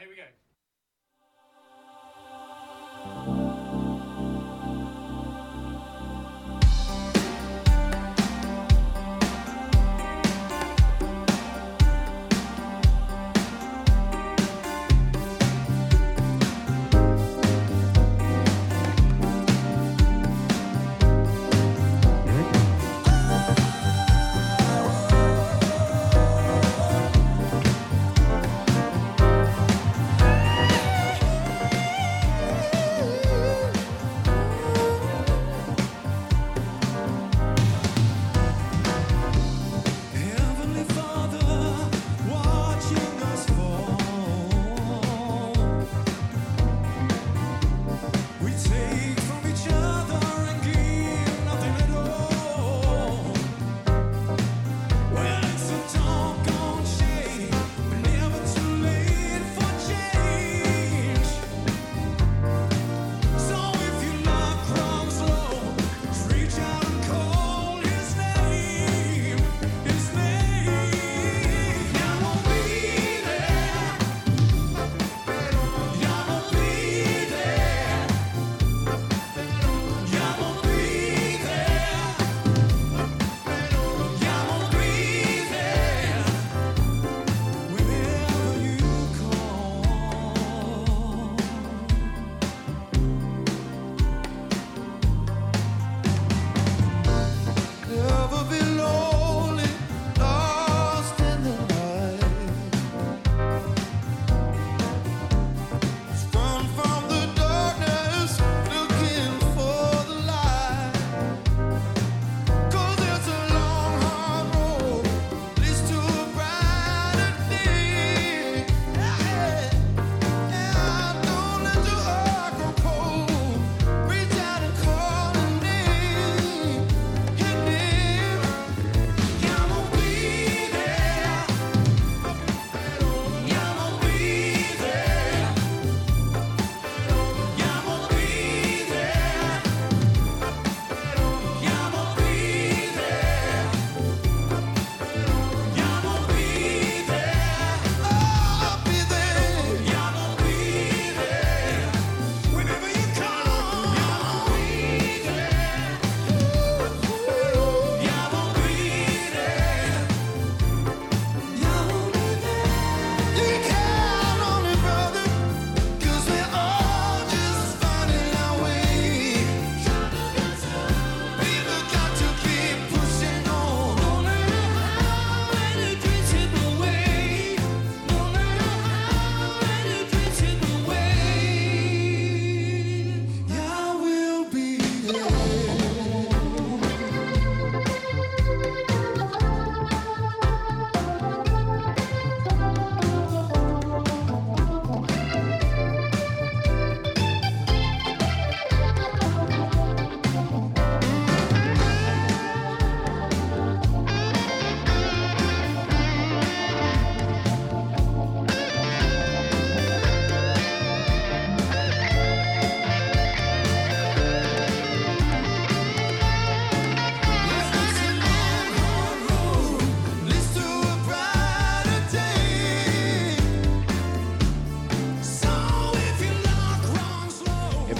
here we go.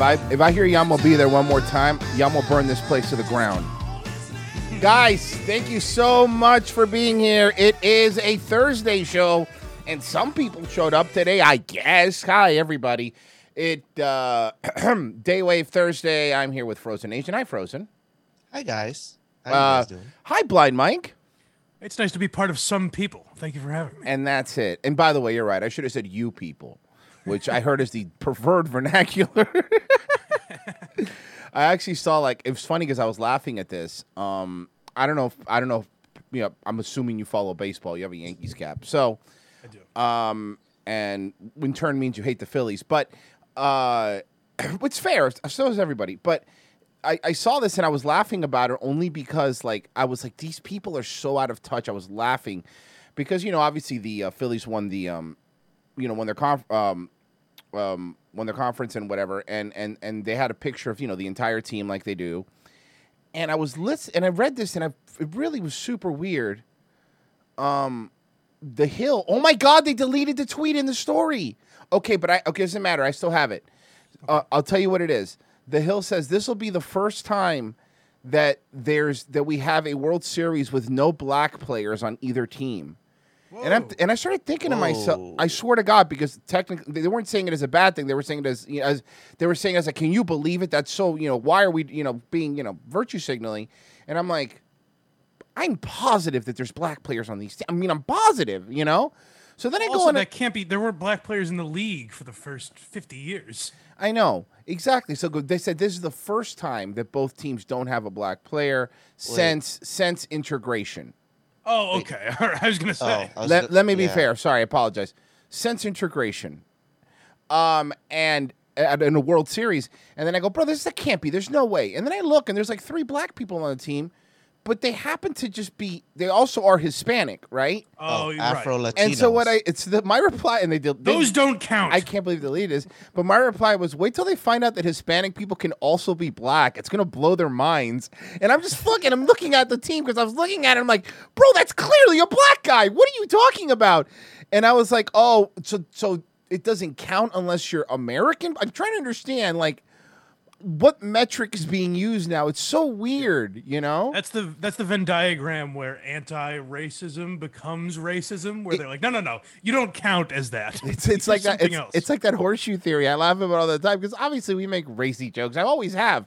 If I if I hear Yamo be there one more time, Yamo burn this place to the ground. Guys, thank you so much for being here. It is a Thursday show, and some people showed up today, I guess. Hi, everybody. It uh Daywave Thursday. I'm here with Frozen Nation. Hi, Frozen. Hi guys. How Uh, you guys doing? hi, Blind Mike. It's nice to be part of some people. Thank you for having me. And that's it. And by the way, you're right. I should have said you people, which I heard is the preferred vernacular. I actually saw like it was funny because I was laughing at this. Um, I don't know. If, I don't know. If, you know, I'm assuming you follow baseball. You have a Yankees cap, so I do. um, and in turn means you hate the Phillies. But uh, it's fair. So does everybody. But I, I saw this and I was laughing about it only because like I was like these people are so out of touch. I was laughing because you know obviously the uh, Phillies won the um, you know won their conf- um, um, won their conference and whatever, and and and they had a picture of you know the entire team like they do. And I was listen and I read this and I it really was super weird. Um, the Hill. Oh my God, they deleted the tweet in the story. Okay, but I okay, doesn't matter. I still have it. Uh, I'll tell you what it is. The Hill says this will be the first time that there's that we have a World Series with no black players on either team. And I'm, and I started thinking to myself, I swear to God, because technically they weren't saying it as a bad thing. They were saying it as, you know, as they were saying it as like, can you believe it? That's so, you know, why are we, you know, being, you know, virtue signaling? And I'm like, I'm positive that there's black players on these. Te- I mean, I'm positive, you know. So then I go on. that can't be. There weren't black players in the league for the first 50 years. I know exactly. So they said this is the first time that both teams don't have a black player since since integration. Oh, okay. All right. I was gonna Oh, say. I was let, go- let me be yeah. fair. Sorry, I apologize. Since integration, um, and at, in a World Series, and then I go, bro, this that can't be. There's no way. And then I look, and there's like three black people on the team, but they happen to just be. They also are Hispanic, right? oh, Oh, you're Afro right. And so what I it's the, my reply, and they did Those don't count. I can't believe the lead is. But my reply was, wait till they find out that Hispanic people can also be black. It's gonna blow their minds. And I'm just looking. I'm looking at the team because I was looking at it. I'm like, bro, that's clearly a black guy. What are you talking about? And I was like, oh, so so it doesn't count unless you're American. I'm trying to understand like what metric is being used now. It's so weird, you know. That's the that's the Venn diagram where anti-racism becomes racism, where they're like, no, no, no, you don't count as that. It's it's like that. something It's, else. it's like that horseshoe theory. I laugh about all the time because obviously we make racy jokes. I always have,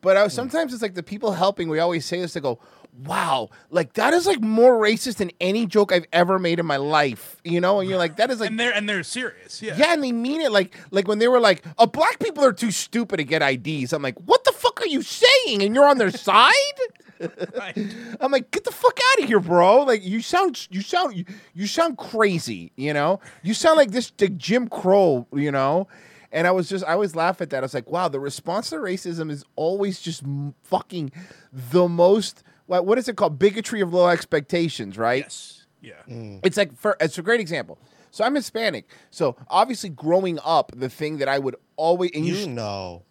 but I, sometimes it's like the people helping. We always say this. to go, "Wow, like that is like more racist than any joke I've ever made in my life." You know, and you're like, "That is like." and they're and they're serious. Yeah. yeah, and they mean it like like when they were like, "Oh, black people are too stupid to get IDs." I'm like, "What the fuck are you saying?" And you're on their side. Right. I'm like, get the fuck out of here, bro! Like you sound, you sound, you, you sound crazy. You know, you sound like this like Jim Crow. You know, and I was just, I always laugh at that. I was like, wow, the response to racism is always just fucking the most. What what is it called? Bigotry of low expectations, right? Yes. Yeah. It's like for it's a great example. So I'm Hispanic. So obviously, growing up, the thing that I would always and you You know.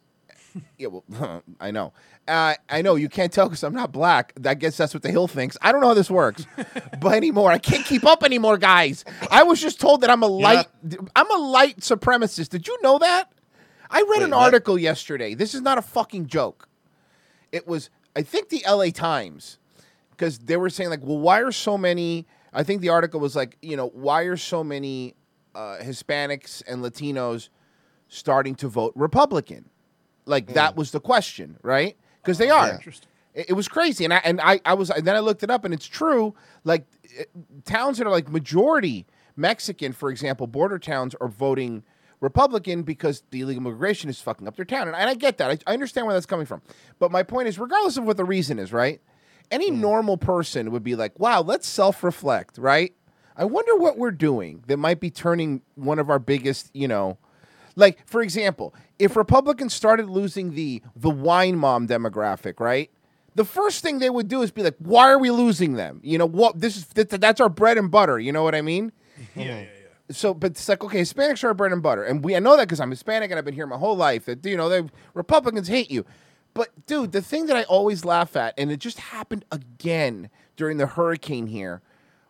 yeah, well, I know. Uh, I know you can't tell because I'm not black. I guess that's what the Hill thinks. I don't know how this works, but anymore, I can't keep up anymore, guys. I was just told that I'm a light. I'm a light supremacist. Did you know that? I read Wait, an what? article yesterday. This is not a fucking joke. It was, I think, the L.A. Times, because they were saying like, well, why are so many? I think the article was like, you know, why are so many uh, Hispanics and Latinos starting to vote Republican? Like that was the question, right? Because they are. Interesting. It, it was crazy, and I and I, I was and then I looked it up, and it's true. Like it- towns that are like majority Mexican, for example, border towns are voting Republican because the illegal immigration is fucking up their town, and, and I get that. I, I understand where that's coming from, but my point is, regardless of what the reason is, right? Any hmm. normal person would be like, "Wow, let's self-reflect," right? I wonder what we're doing that might be turning one of our biggest, you know, like for example, if Republicans started losing the the wine mom demographic, right? The first thing they would do is be like, "Why are we losing them?" You know what? This is that, that's our bread and butter. You know what I mean? Yeah, yeah, yeah. So, but it's like, okay, Hispanics are our bread and butter, and we I know that because I'm Hispanic and I've been here my whole life. That you know, they Republicans hate you, but dude, the thing that I always laugh at, and it just happened again during the hurricane here,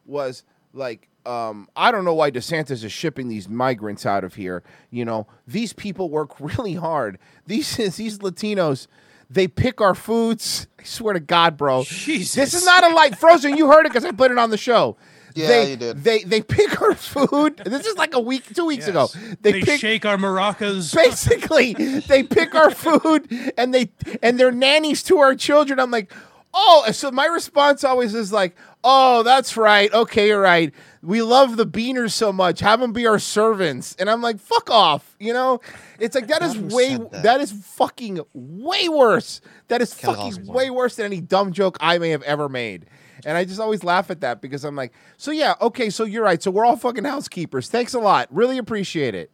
was like, um, I don't know why DeSantis is shipping these migrants out of here. You know, these people work really hard. These these Latinos. They pick our foods. I swear to God, bro. Jesus. This is not a light frozen. You heard it because I put it on the show. Yeah, they, you did. They they pick our food. This is like a week, two weeks ago. They, They, pick shake our maracas. basically they pick our food and they and they're nannies to our children. I'm like, oh, so my response always is like, oh, that's right. Okay, you're right. We love the beaners so much. Have them be our servants. And I'm like, fuck off. You know, it's like that is way that? that is fucking way worse. That is Kelly fucking way worse than any dumb joke I may have ever made. And I just always laugh at that because I'm like, so yeah, okay, so you're right. So we're all fucking housekeepers. Thanks a lot. Really appreciate it.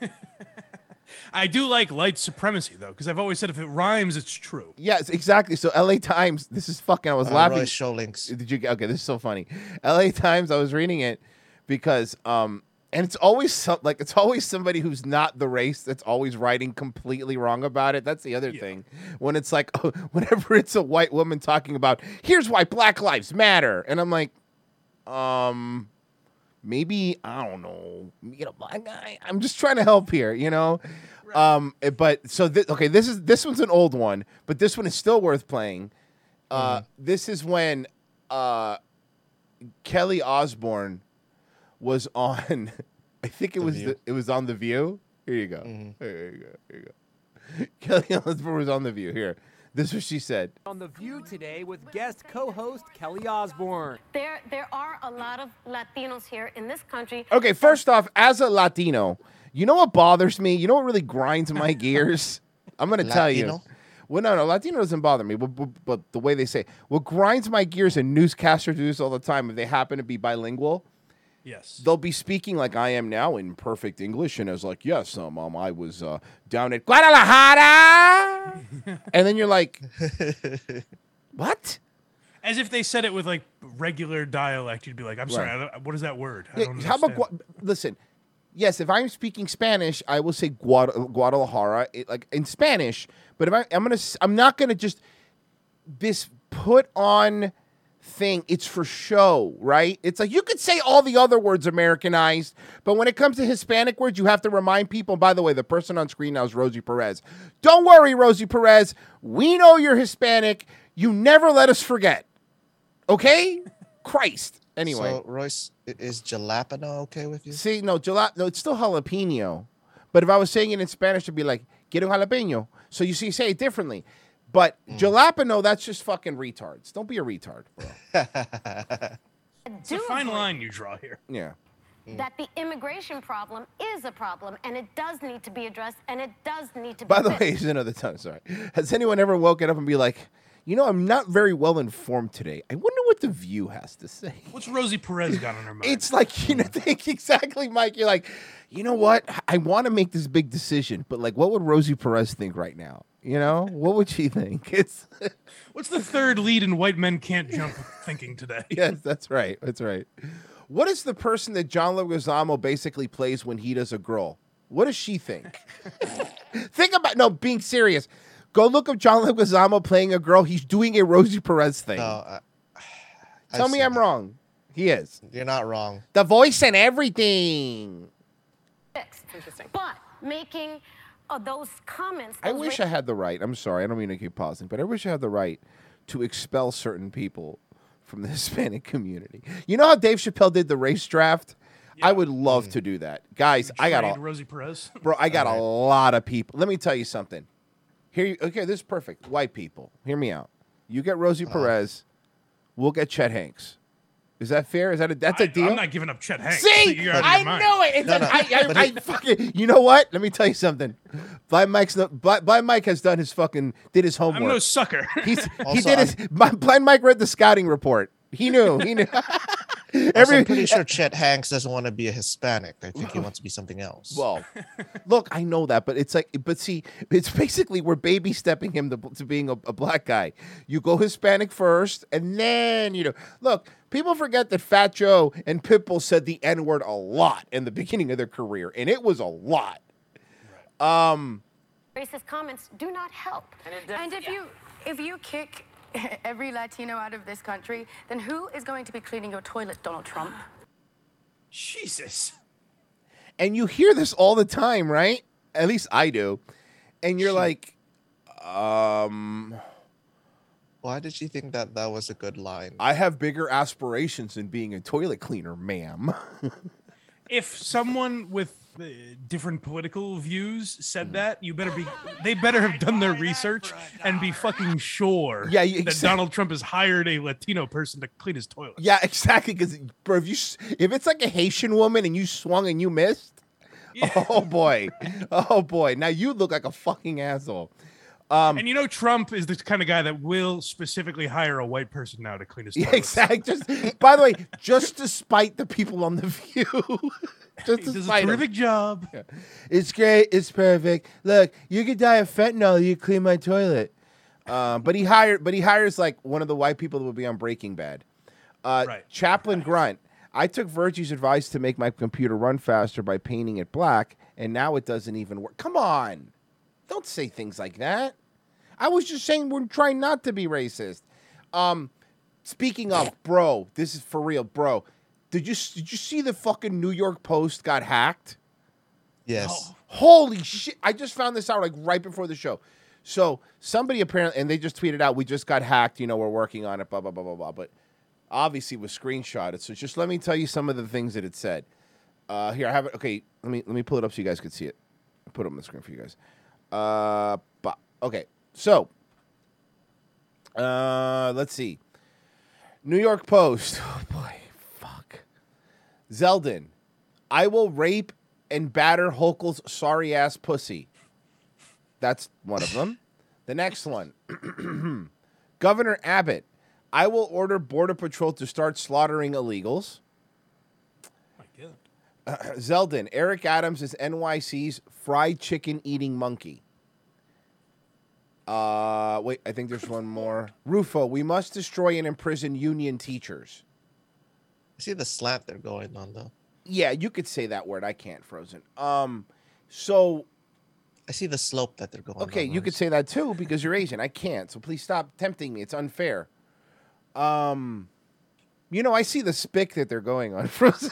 I do like light supremacy though, because I've always said if it rhymes, it's true. Yes, exactly. So LA Times, this is fucking I was Uh, laughing. Roy show links. Did you okay, this is so funny. LA Times, I was reading it because um and it's always some, like it's always somebody who's not the race that's always writing completely wrong about it. That's the other Yeah. thing. When it's like whenever it's a white woman talking about here's why black lives matter and I'm like um maybe I don't know, get a black guy. I'm just trying to help here, you know. Um, eh, but so thi- okay, this is this one's an old one, but this one is still worth playing. Uh, This is when uh, Kelly Osbourne was on. I think it was View. the, it was on the View. Here you go. Mm-hmm. Here you go. Here you go. Kelly Osbourne was on the View. Here, this is what she said. on The View today with guest co host Kelly Osbourne. There, there are a lot of Latinos here in this country. Okay, first off, as a Latino, you know what bothers me? You know what really grinds my gears? I'm gonna tell you. Latino? Well, no, no, Latino doesn't bother me, but, but, but the way they say what grinds my gears and newscasters do this all the time if they happen to be bilingual. Yes. They'll be speaking like I am now in perfect English, and it's like, yes, um, um I was uh, down at Guadalajara, and then you're like, what? As if they said it with like regular dialect, you'd be like, "I'm sorry. I what is that word?" I don't how about. Gua- listen? Yes, if I'm speaking Spanish, I will say Guad- Guadalajara, it, like in Spanish. But if I, I'm gonna, I'm not gonna just this put on thing. It's for show, right? It's like you could say all the other words Americanized, but when it comes to Hispanic words, you have to remind people. By the way, the person on screen now is Rosie Perez. Don't worry, Rosie Perez. We know you're Hispanic. You never let us forget. Okay, Christ. Anyway. So, Royce, is jalapeno okay with you? See, no, jala- no, it's still jalapeno. But if I was saying it in Spanish, it'd be like, quiero jalapeno. So you see, say it differently. But mm. jalapeno, that's just fucking retards. Don't be a retard, bro. It's a fine line you draw here. Yeah. Mm. That the immigration problem is a problem, and it does need to be addressed, and it does need to be. By the fixed. way, here's another time. Sorry. Has anyone ever woken up and be like, you know, I'm not very well informed today. I wonder what the View has to say. What's Rosie Perez got on her mind? It's like you know, mm. think exactly, Mike. You're like, you know what? I want to make this big decision, but like, what would Rosie Perez think right now? You know, what would she think? It's What's the third lead in White Men Can't Jump thinking today? yes, that's right. That's right. What is the person that John Leguizamo basically plays when he does a girl? What does she think? think about no, being serious. Go look up John Leguizamo playing a girl. He's doing a Rosie Perez thing. No, uh, I, I've Tell me I'm it. wrong. He is You're not wrong. the voice and everything. fixed. But making uh, those comments. I wish ra- I had the right. I'm sorry, I don't mean to keep pausing, but I wish I had the right to expel certain people from the Hispanic community. You know how Dave Chappelle did the race draft? I would love to do that, guys. I got a Rosie Perez. bro. I got a lot of people. Let me tell you something. Here, you, okay, this is perfect. White people, hear me out. You get Rosie Perez, we'll get Chet Hanks. Is that fair? Is that a that's a I, deal? I'm not giving up Chet Hanks. See, You're out of I your mind. knew it. It's No, like, no, I, I, I fucking. You know what? Let me tell you something. Blind Mike's no, Blind, Blind Mike has done his fucking did his homework. I'm no sucker. He's, he Also, did his. My, Blind Mike read the scouting report. He knew. He knew. Every I'm pretty sure Chet Hanks doesn't want to be a Hispanic. I think he wants to be something else. well, look, I know that, but it's like, but see, it's basically we're baby stepping him to, to being a, a black guy. You go Hispanic first, and then you know. Look, people forget that Fat Joe and Pitbull said the N word a lot in the beginning of their career, and it was a lot. Um, racist comments do not help. And if you if you kick every Latino out of this country, then who is going to be cleaning your toilet, Donald Trump? Jesus. and you hear this all the time, right? At least I do. And you're like, um, Why did she think that that was a good line? I have bigger aspirations than being a toilet cleaner, ma'am. If someone with uh, different political views Hmm. said that, you better be. They better have done their research and be fucking sure. Yeah, you- that exact- Donald Trump has hired a Latino person to clean his toilet. yeah, exactly. Because bro, if you s- if it's like a Haitian woman and you swung and you missed, oh boy, oh boy, now you look like a fucking asshole. And you know Trump is the kind of guy that will specifically hire a white person now to clean his Yeah, toilet. exactly. Just by the way, just to spite the people on the view. just He does a terrific job. It's great. It's perfect. Look, you could die of fentanyl. You clean my toilet. Um, but he hired, but he hires like one of the white people that would be on Breaking Bad. Uh, Right. Chaplain Grunt. I took Virgie's advice to make my computer run faster by painting it black, and now it doesn't even work. Come on, don't say things like that. I was just saying we're trying not to be racist. Um, speaking of, bro, this is for real, bro. Did you did you see the fucking New York Post got hacked? Yes. Holy shit! I just found this out like right before the show. So somebody apparently, and they just tweeted out, "We just got hacked. You know, we're working on it." Blah blah blah blah blah. But obviously, it was screenshotted. So just let me tell you some of the things that it said. Uh, here I have it. Okay, let me let me pull it up so you guys could see it. I'll put it on the screen for you guys. Uh, but okay, so uh, let's see. New York Post. Oh boy, fuck. Zeldin, I will rape and batter Hochul's sorry ass pussy. That's one of them. the next one. Governor Abbott, I will order Border Patrol to start slaughtering illegals. God. Zeldin, Eric Adams is NYC's fried chicken eating monkey. Uh, wait, I think there's one more. Rufo, we must destroy and imprison union teachers. I see the slant they're going on though. Yeah, you could say that word. I can't, Frozen. Um, so I see the slope that they're going. okay, on, you could say that too because you're Asian. I can't. So please stop tempting me. It's unfair. Um, you know, I see the spick that they're going on, Frozen.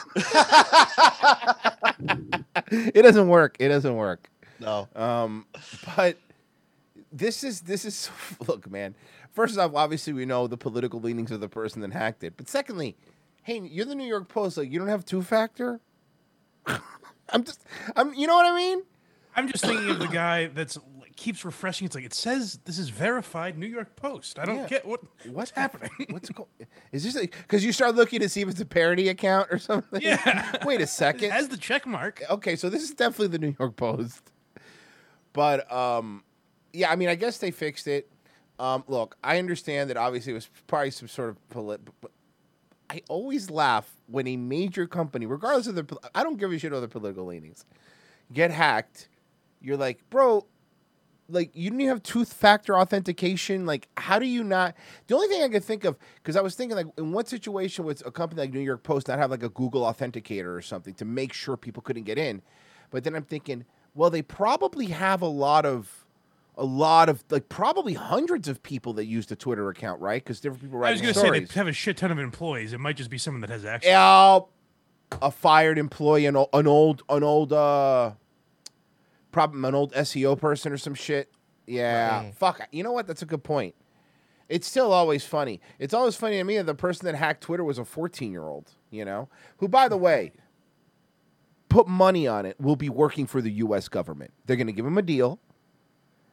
it doesn't work. It doesn't work. no. Um, but this is this is look, man. First off, obviously we know the political leanings of the person that hacked it. But secondly, hey, you're the New York Post. Like, you don't have two factor. I'm just, I'm. You know what I mean? I'm just thinking of the guy that's like, keeps refreshing. It's like it says this is verified New York Post. I don't Yeah. get what What's happening. What's go- Is this because you start looking to see if it's a parody account or something? Yeah. Wait a It second. has the check mark. okay, so this is definitely the New York Post. But um, yeah, I mean, I guess they fixed it. Um, look, I understand that obviously it was probably some sort of polit. But I always laugh when a major company, regardless of their, I don't give a shit about their political leanings, get hacked. You're like, bro, like you didn't even have two factor authentication. Like, how do you not? The only thing I could think of, because I was thinking, like, in what situation would a company like New York Post not have like a Google Authenticator or something to make sure people couldn't get in? But then I'm thinking, well, they probably have a lot of, a lot of like probably hundreds of people that use the Twitter account, right? Because different people write. I was going to say they have a shit ton of employees. It might just be someone that has access. Yeah, a fired employee, an, an old, an old, uh, problem, an old SEO person or some shit. Yeah, fuck. You know what? That's a good point. It's still always funny. It's always funny to me that the person that hacked Twitter was a 14 year old, you know, who, by the way, put money on it, will be working for the U.S. government. They're going to give him a deal,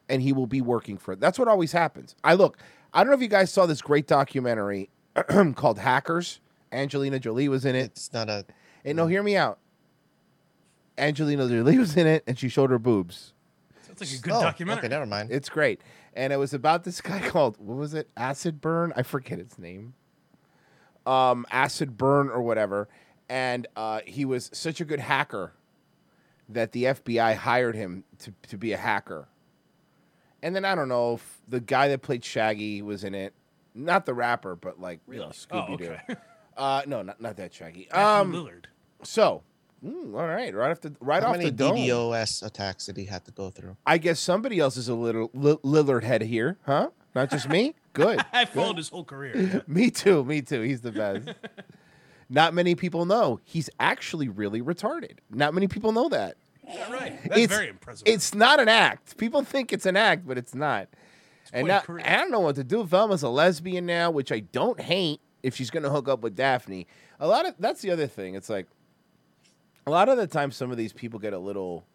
and he will be working for it. That's what always happens. I look, I don't know if you guys saw this great documentary called Hackers. Angelina Jolie was in it. It's not a. And no, hear me out. Angelina Jolie was in it, and she showed her boobs. Sounds like a good oh, documentary. Okay, never mind. It's great, and it was about this guy called what was it? Acid Burn. I forget his name. Um, Acid Burn or whatever, and uh, he was such a good hacker that the FBI hired him to to be a hacker. And then I don't know if the guy that played Shaggy was in it, not the rapper, but like you know, Oh, Scooby Doo. okay. Uh, no, not not that Shaggy. Matthew Um, Lillard. so, mm, all right, right off the right How off the dome. DDoS attacks did he have to go through? I guess somebody else is a little Li- Lillard head here, huh? Not just me. Good. I followed his whole career. me too. Me too. He's the best. Not many people know he's actually really retarded. Not many people know that. Yeah, right. That's it's, very impressive. It's not an act. People think it's an act, but it's not. and now. I don't know what to do. Velma's a lesbian now, which I don't hate if she's going to hook up with Daphne. A lot of that's the other thing. It's like a lot of the time, some of these people get a little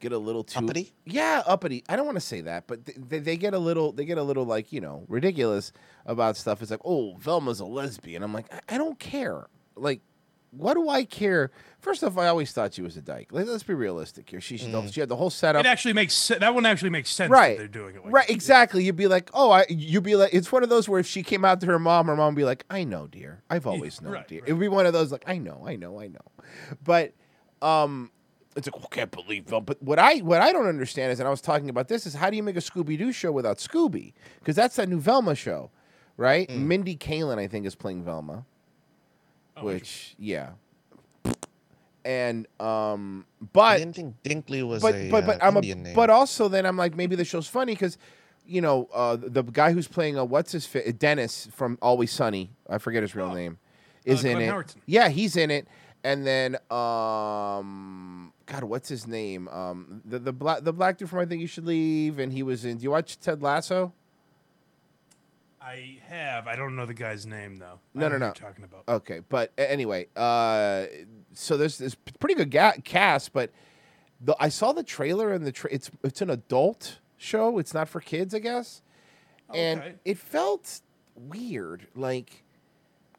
get a little too Uppity? Yeah, uppity. I don't want to say that, but th- they, they get a little they get a little like you know ridiculous about stuff. It's like, oh, Velma's a lesbian. I'm like, I, I don't care. Like, what do I care? First off, I always thought she was a dyke. Let, us be realistic here. She she, she had the whole setup. it actually makes se- that one actually makes sense. right That they're doing it. Like right this. exactly you'd be like oh i you'd be like it's one of those where if she came out to her mom her mom would be like i know dear i've always known right, dear right. it would be one of those like i know i know i know but um it's like, oh, can't believe them. But what I what I don't understand is, and I was talking about this, is how do you make a Scooby Doo show without Scooby? Because that's that new Velma show, right? Mm. Mindy Kaling, I think, is playing Velma. Oh, which, yeah, and um, but I didn't think Dinkley was but a but but uh, I'm a, name. but also then I'm like maybe the show's funny because you know uh, the guy who's playing uh, what's his fa- Dennis from Always Sunny I forget his Oh. real name is Uh, in Clem it. Howerton. Yeah, he's in it. And then um God, what's his name? Um the the black the black dude from I think you should leave and he was in Do you watch Ted Lasso? I have. I don't know the guy's name though. No, no, no. You're talking about. Okay, but anyway, uh, so there's this pretty good ga- cast, but the I saw the trailer and the tra- it's it's an adult show. It's not for kids, I guess, and it felt weird. Like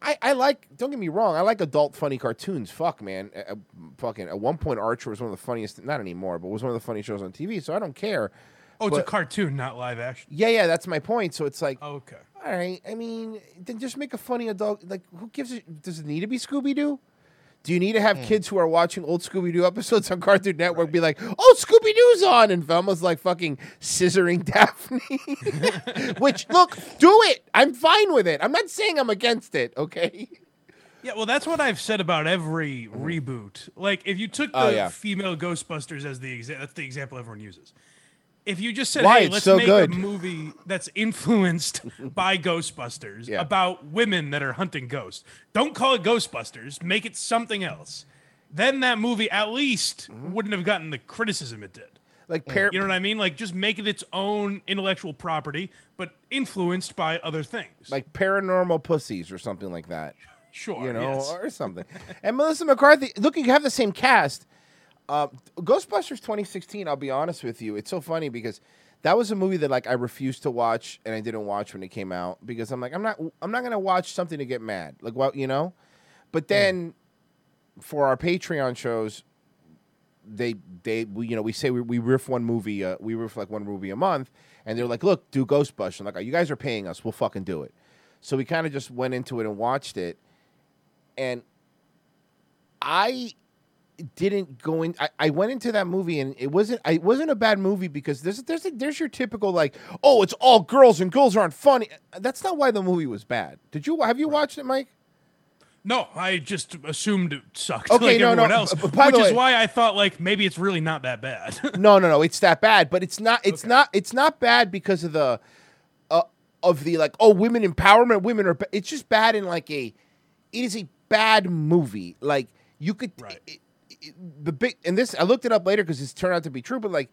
I I like don't get me wrong, I like adult funny cartoons. Fuck man, uh, fucking at one point Archer was one of the funniest, not anymore, but was one of the funniest shows on TV. So I don't care. Oh, it's a cartoon, not live action. Yeah, yeah, that's my point. So it's like. Okay. All right. I mean, then just make a funny adult. Like, who gives it? Does it need to be Scooby Doo? Do you need to have kids who are watching old Scooby Doo episodes on Cartoon Network be like, "Oh, Scooby Doo's on," and Velma's like fucking scissoring Daphne? Which, look, do it. I'm fine with it. I'm not saying I'm against it. Okay. Yeah, well, that's what I've said about every reboot. Like, if you took the Mm-hmm. Oh, yeah. female Ghostbusters as the example, that's the example everyone uses. If you just said, Why? "Hey, let's so make good." a movie that's influenced by Ghostbusters Yeah. about women that are hunting ghosts," don't call it Ghostbusters. Make it something else. Then that movie at least Mm-hmm. wouldn't have gotten the criticism it did. Like, par- You know what I mean? Like, just make it its own intellectual property, but influenced by other things. like paranormal pussies or something like that. sure, you know, yes. or something. and Melissa McCarthy, look, you have the same cast. Uh, Ghostbusters 2016. I'll be honest with you, it's so funny because that was a movie that like I refused to watch and I didn't watch when it came out because I'm like I'm not I'm not gonna watch something to get mad like what you know. But then for our Patreon shows, they they we, you know we say we, we riff one movie uh, we riff like one movie a month and they're like look do Ghostbusters I'm like you guys are paying us we'll fucking do it so we kind of just went into it and watched it and I didn't go in I, I went into that movie and it wasn't it wasn't a bad movie because there's there's a, there's your typical like oh it's all girls and girls aren't funny that's not why the movie was bad did you have you watched it Mike No, I just assumed it sucked Okay, like no, no, everyone else, b- b- by which is way- why I thought like maybe it's really not that bad. no, no, no. It's that bad, but it's not. It's not. It's not bad because of the, uh, of the like. Oh, women empowerment. Women are. ba- It's just bad in like a. It is a bad movie. Like you could. Right. it- the big and this I looked it up later because it's turned out to be true, but like.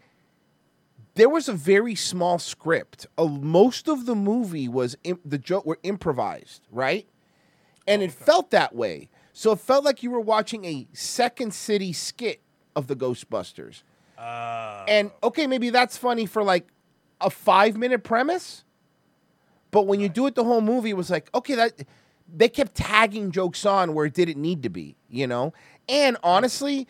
There was a very small script. Uh, most of the movie was im- the joke were improvised, right? And it felt that way. So it felt like you were watching a Second City skit of the Ghostbusters. and okay, maybe that's funny for like a five minute premise. But when you do it the whole movie, it was like, okay, that they kept tagging jokes on where it didn't need to be, you know? And honestly,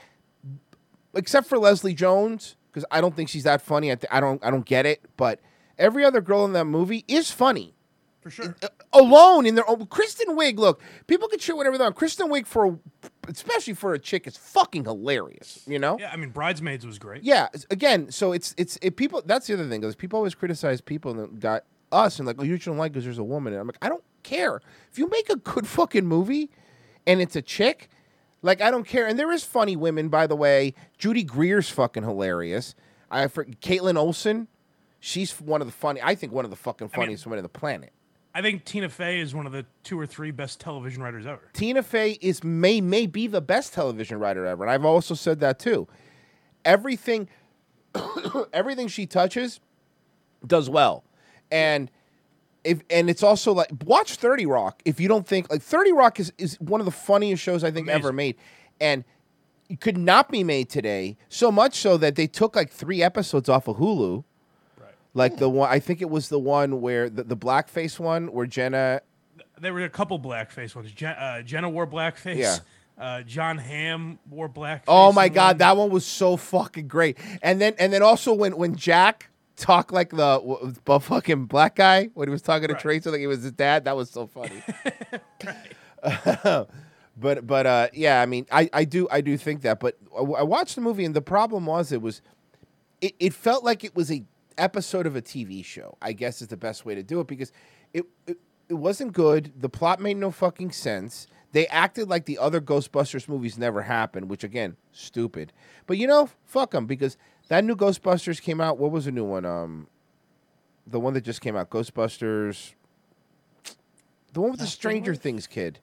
except for Leslie Jones, because I don't think she's that funny. I, th- I don't I don't get it, but every other girl in that movie is funny For sure. Uh, alone in their own. Kristen Wiig, look, people can shit whatever they want. Kristen Wiig for, a, especially for a chick, is fucking hilarious. You know? Yeah, I mean, Bridesmaids was great. Yeah. Again, so it's it's it, people. That's the other thing because people always criticize people and got us and like, oh, you shouldn't like because there's a woman. And I'm like, I don't care if you make a good fucking movie, and it's a chick. Like I don't care. And there is funny women, by the way. Judy Greer's fucking hilarious. I for Kaitlin Olson. She's one of the funny. I think one of the fucking I mean- funniest women on the planet. I think Tina Fey is one of the two or three best television writers ever. Tina Fey is may may be the best television writer ever, and I've also said that too. Everything, everything she touches, does well, and if and it's also like watch Thirty Rock if you don't think like Thirty Rock is is one of the funniest shows I think ever made, and it could not be made today. So much so that they took like three episodes off of Hulu. Right. Like the one, I think it was the one where the, the blackface one where Jenna There were a couple blackface ones. Jen, uh, Jenna wore blackface. Yeah. Uh, Jon Hamm wore black. Oh my god, one. that one was so fucking great. And then and then also when when Jack talked like the, fucking black guy when he was talking to Right. Tracer like he was his dad, that was so funny. but but uh yeah, I mean I I do I do think that. But I, I watched the movie and the problem was it was it, it felt like it was a episode of a TV show. I guess is the best way to do it because it, it it wasn't good. The plot made no fucking sense. They acted like the other Ghostbusters movies never happened, which again, stupid. But you know, fuck them because that new Ghostbusters came out. What was the new one? Um, the one that just came out, Ghostbusters. The one with the Stranger Things kid.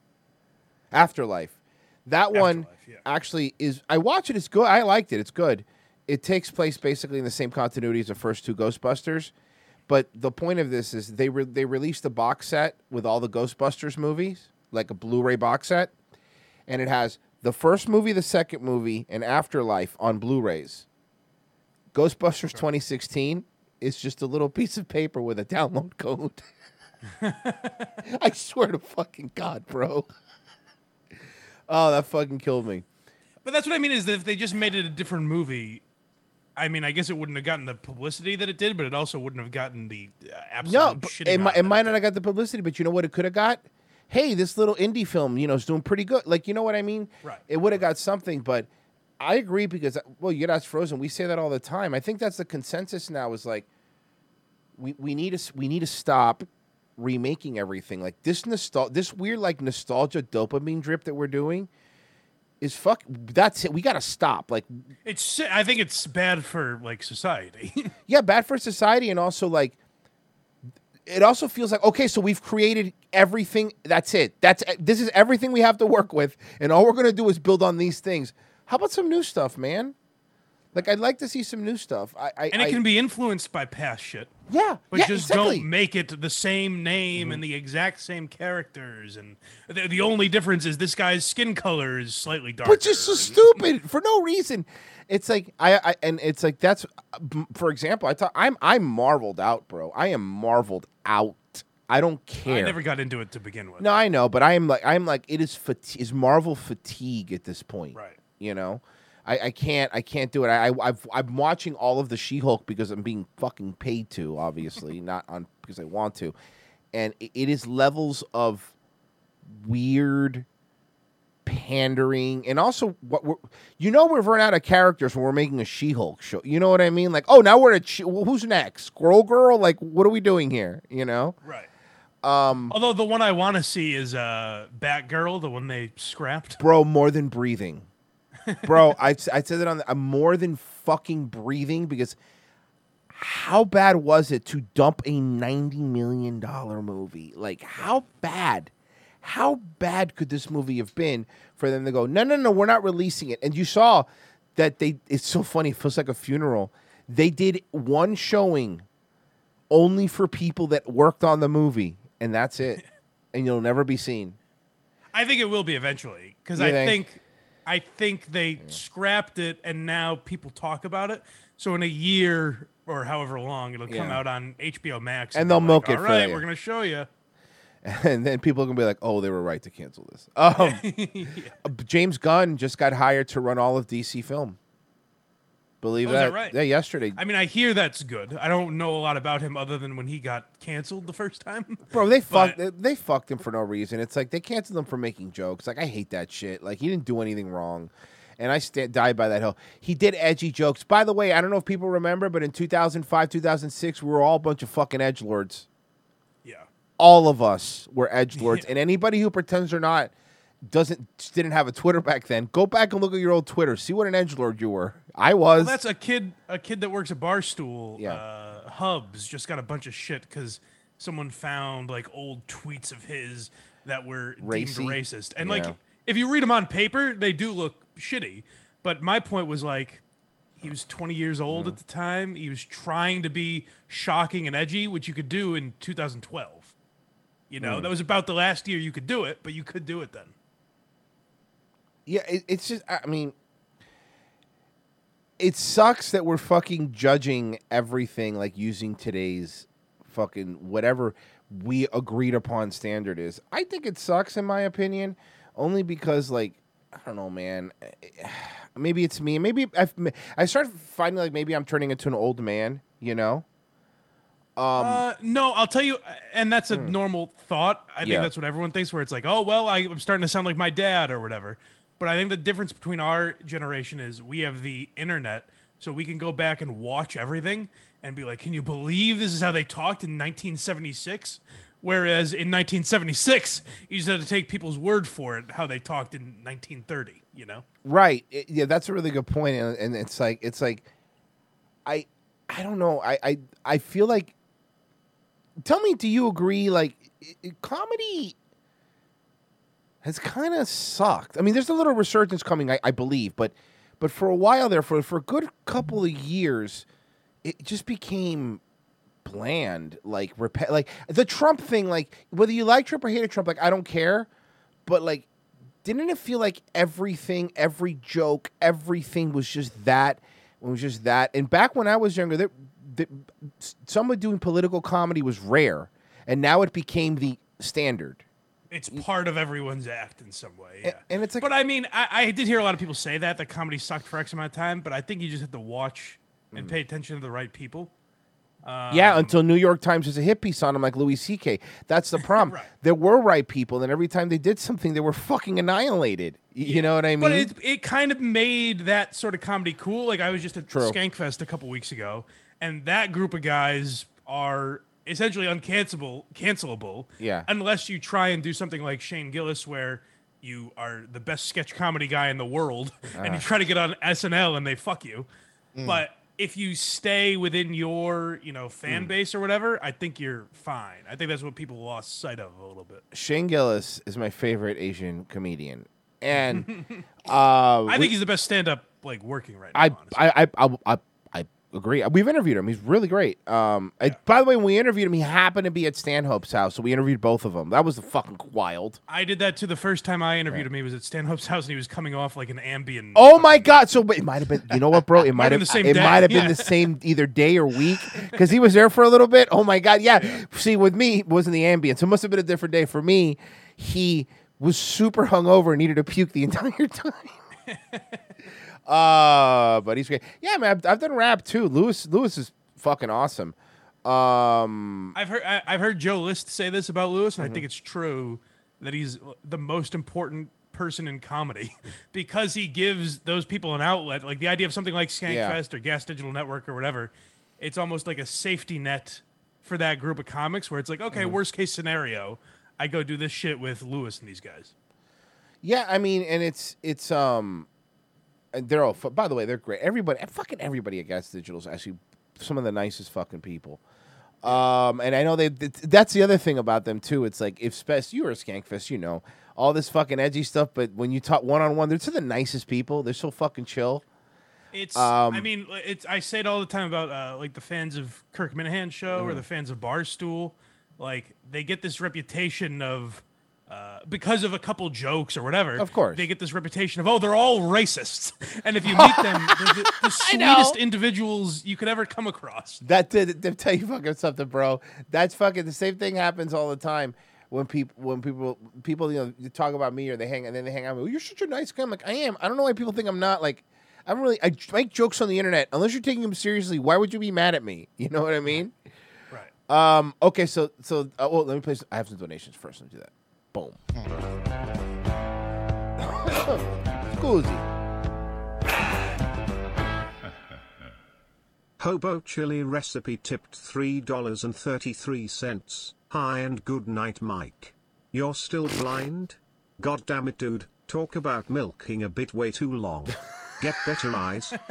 Afterlife. That one yeah. actually is. I watch it. It's good. I liked it. It's good. It takes place basically in the same continuity as the first two Ghostbusters. But the point of this is they re- they released a box set with all the Ghostbusters movies, like a Blu-ray box set, and it has the first movie, the second movie, and Afterlife on Blu-rays. Ghostbusters 2016 is just a little piece of paper with a download code. I swear to fucking God, bro. Oh, that fucking killed me. But that's what I mean is that if they just made it a different movie, I mean, I guess it wouldn't have gotten the publicity that it did, but it also wouldn't have gotten the uh, absolute No, it, might, it might not have got the publicity, but you know what it could have got? Hey, this little indie film, you know, is doing pretty good. Like, you know what I mean? Right. It would have got something, but I agree because, well, you get us frozen. We say that all the time. I think that's the consensus now is like, we, we need to we need to stop remaking everything. Like this nostal this weird like nostalgia dopamine drip that we're doing is fuck. That's it. We got to stop. Like It's I think it's bad for like society. yeah, bad for society, and also like it also feels like okay, so we've created everything. That's it. That's eh, this is everything we have to work with, and all we're gonna do is build on these things. How about some new stuff, man? Like I'd like to see some new stuff. I, I and it I- can be influenced by past shit. yeah, But yeah, just exactly. don't make it the same name and mm-hmm. the exact same characters. And the, the only difference is this guy's skin color is slightly darker. but just so stupid for no reason. It's like I, I and it's like that's for example. I thought I'm I'm marveled out, bro. I am marveled out. I don't care. I never got into it to begin with. No, I know, but I am like I'm like it is fati- is Marvel fatigue at this point. Right. You know, I, I can't I can't do it. I, I I've, I'm watching all of the She-Hulk because I'm being fucking paid to, obviously, not on because I want to, and it, it is levels of weird pandering and also what we're you know we've run out of characters when we're making a She-Hulk show. You know what I mean? Like, oh, now we're at she- well, who's next? Squirrel Girl? Like, what are we doing here? You know? Right. Um, Although the one I want to see is uh, Batgirl, the one they scrapped. bro, more than breathing, bro. I I said that on the, I'm more than fucking breathing because how bad was it to dump a ninety million dollar movie? Like how bad? How bad could this movie have been for them to go? No, no, no, we're not releasing it. And you saw that they. It's so funny. It feels like a funeral. They did one showing only for people that worked on the movie, and that's it. and you'll never be seen. I think it will be eventually because I think? think I think they scrapped it and now people talk about it. So in a year or however long, it'll come out on HBO Max, And they're they'll milk it All for right, you." we're gonna show you. and then people are gonna be like, "Oh, they were right to cancel this." Um, uh, James Gunn just got hired to run all of DC film. Believe Oh, that? that right? Yeah, yesterday, I mean, I hear that's good. I don't know a lot about him other than when he got canceled the first time. bro. They fucked. They, they fucked him for no reason. It's like they canceled him for making jokes. Like I hate that shit. Like he didn't do anything wrong, and I stand died by that hill. He did edgy jokes. By the way, I don't know if people remember, but in 2005, 2006, we were all a bunch of fucking edge lords. Yeah. all of us were edge lords, and anybody who pretends they're not doesn't didn't have a Twitter back then. Go back and look at your old Twitter. See what an edge lord you were. I was. Well, that's a kid. A kid that works at Barstool. Yeah. Uh, Hubs just got a bunch of shit because someone found like old tweets of his that were Racy? deemed racist. And Yeah. like, if you read them on paper, they do look shitty. But my point was like, he was 20 years old Mm. at the time. He was trying to be shocking and edgy, which you could do in 2012. You know, Mm. that was about the last year you could do it, but you could do it then. Yeah, it, it's just. I mean, it sucks that we're fucking judging everything like using today's fucking whatever we agreed upon standard is. I think it sucks in my opinion, only because like I don't know, man. Maybe it's me. Maybe I've, I start finding like maybe I'm turning into an old man. You know. Um, uh, no, I'll tell you, and that's a normal thought. I think Hmm. That's what everyone thinks, where it's like, oh, well, I, I'm starting to sound like my dad or whatever. But I think the difference between our generation is we have the internet, so we can go back and watch everything and be like, can you believe this is how they talked in 1976? Whereas in 1976, you just had to take people's word for it, how they talked in 1930, you know? Right. It- yeah, that's a really good point, and, and it's like it's like, I I don't know. I I I feel like. Tell me, do you agree? Like, comedy. Has kind of sucked. I mean, there's a little resurgence coming, I, I believe, but but for a while there, for for a good couple of years, it just became bland. Like rep- like the Trump thing. Like whether you like Trump or hated Trump, like I don't care, but like. Didn't it feel like everything, every joke, everything was just that? It was just that. And back when I was younger, there, the, someone doing political comedy was rare, and now it became the standard. It's part of everyone's act in some way. Yeah. and it's like- but I mean, I, I did hear a lot of people say that that comedy sucked for X amount of time. But I think you just have to watch and pay attention to the right people. yeah, um, until New York Times has a hit piece on him like Louis C.K. That's the problem. Right. There were right people, and every time they did something, they were fucking annihilated. Y- You know what I mean? But it it kind of made that sort of comedy cool. Like I was just at True. Skankfest a couple weeks ago, and that group of guys are essentially uncancelable, cancelable. Yeah. Unless you try and do something like Shane Gillis, where you are the best sketch comedy guy in the world, and you Ah. try to get on SNL and they fuck you. Mm. But if you stay within your, you know, Mm. fan base or whatever, I think you're fine. I think that's what people lost sight of a little bit. Shane Gillis is my favorite Asian comedian, and uh, I we- think he's the best stand-up like working right now. I, I, I, I, I agree. We've interviewed him. He's really great. Um, I- by the way, when we interviewed him, he happened to be at Stanhope's house, so we interviewed both of them. That was the fucking wild. I did that too. The first time I interviewed him, he was at Stanhope's house and he was coming off like an Ambien. Oh my god! So it might have been. You know what, bro? It might been have. the same it day, might have been yeah. the same either day or week because he was there for a little bit. Oh my god! Yeah. See, with me, it wasn't the Ambien, so it must have been a different day. For me, he was super hungover and needed to puke the entire time. Uh, but he's great. Yeah, man. I've, I've done rap too. Lewis, Lewis is fucking awesome. Um, I've heard I, I've heard Joe List say this about Lewis, and I Mm-hmm. think it's true that he's the most important person in comedy because he gives those people an outlet. Like the idea of something like Skankfest or Gas Digital Network or whatever, it's almost like a safety net for that group of comics where it's like, okay, Mm-hmm. worst case scenario, I go do this shit with Lewis and these guys. Yeah, I mean, and it's it's um, they're all. By the way, they're great. Everybody, fucking everybody at Gas Digital is actually some of the nicest fucking people. Um, and I know they. That's the other thing about them too. It's like if Spess, you were a Skankfest, you know all this fucking edgy stuff, but when you talk one on one, they're to the nicest people. They're so fucking chill. It's. Um, I mean, it's. I say it all the time about uh, like the fans of Kirk Minihane show Mm-hmm. or the fans of Barstool. Like they get this reputation of. Uh, because of a couple jokes or whatever, Of course. they get this reputation of oh they're all racists, and if you meet them, they're the, the sweetest individuals you could ever come across. That did to tell you fucking something, bro. That's fucking the same thing happens all the time when people when people people you know talk about me or they hang and then they hang out. with me, You're such a nice guy. I'm like I am. I don't know why people think I'm not. Like I'm really. I make jokes on the internet. Unless you're taking them seriously, why would you be mad at me? You know what I mean? Right. Um. Okay. So so uh, well, let me play. Some, I have some donations first. Let me do that. Boom. Scusi. Hobo chili recipe tipped $3.33. Hi and good night, Mike. You're still blind? God damn it, dude. Talk about milking a bit way too long. Get better eyes.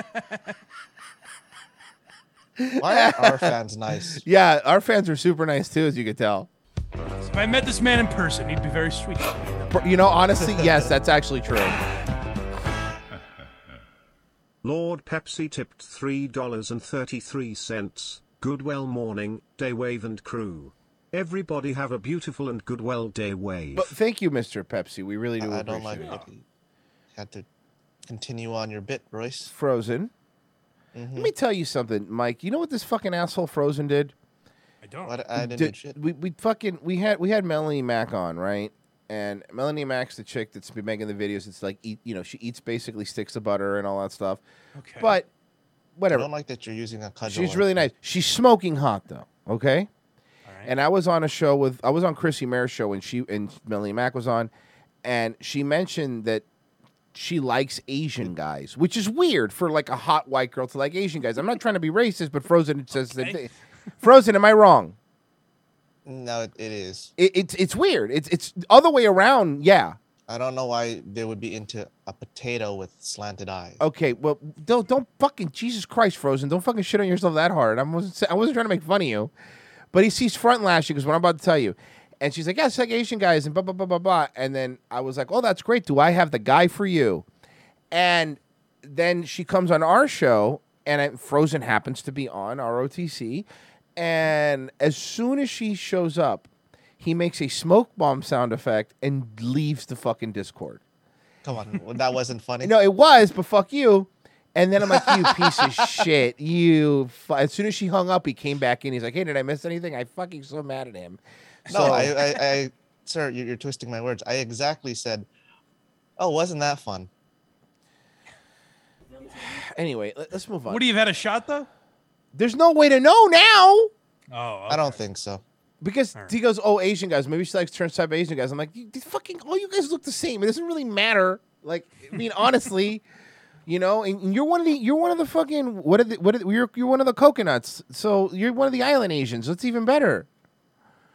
Why are our fans nice? Yeah, our fans are super nice too, as you could tell. If I met this man in person, he'd be very sweet. to me. You know, honestly, yes, that's actually true. Lord Pepsi tipped $3.33. Goodwell morning, day wave and crew. Everybody have a beautiful and goodwell day wave. But thank you, Mr. Pepsi. We really do I don't like it. that you had to continue on your bit, Royce. Frozen. Mm-hmm. Let me tell you something, Mike. You know what this fucking asshole Frozen did? I don't. What, I didn't Did- shit. we we fucking we had we had Melanie Mack on right, and Melanie Mack's the chick that's been making the videos. It's like eat, you know, she eats basically sticks of butter and all that stuff. Okay. But I whatever. don't like that you're using a cudgel. She's really nice. She's smoking hot though. Okay. All right. And I was on a show with I was on Chrissie Mayr's show and she and Melanie Mack was on, and she mentioned that she likes Asian guys, which is weird for like a hot white girl to like Asian guys. I'm not trying to be racist, but Frozen says Okay. thing. Frozen, am I wrong? No, it, it is. It, it's it's weird. It's it's other way around. Yeah. I don't know why they would be into a potato with slanted eyes. Okay. Well, don't don't fucking Jesus Christ, Frozen. Don't fucking shit on yourself that hard. I wasn't I wasn't trying to make fun of you, but he sees front lashing because what I'm about to tell you. And she's like, "Yeah, it's like Asian guys," and blah blah blah blah blah. And then I was like, "Oh, that's great. Do I have the guy for you?" And then she comes on our show, and Frozen happens to be on ROTC. And as soon as she shows up, he makes a smoke bomb sound effect and leaves the fucking Discord. Come on, that wasn't funny. No, it was, but fuck you. And then I'm like, you piece of shit. You. Fu-. As soon as she hung up, he came back in. He's like, hey, did I miss anything? I fucking so mad at him. No, So- I, I, I, sir, you're, you're twisting my words. I exactly said, "Oh, wasn't that fun?" Anyway, let, us move on. What do you have had a shot though? There's no way to know now Oh, I don't think so. because he goes, oh, Asian guys. Maybe she likes trans type Asian guys. I'm like, "You- these fucking, all you guys look the same. It doesn't really matter. Like, I mean, honestly, you know, and and you're one of the, you're one of the fucking, what are the, what are the, you're, you're one of the coconuts. So you're one of the island Asians. That's even better.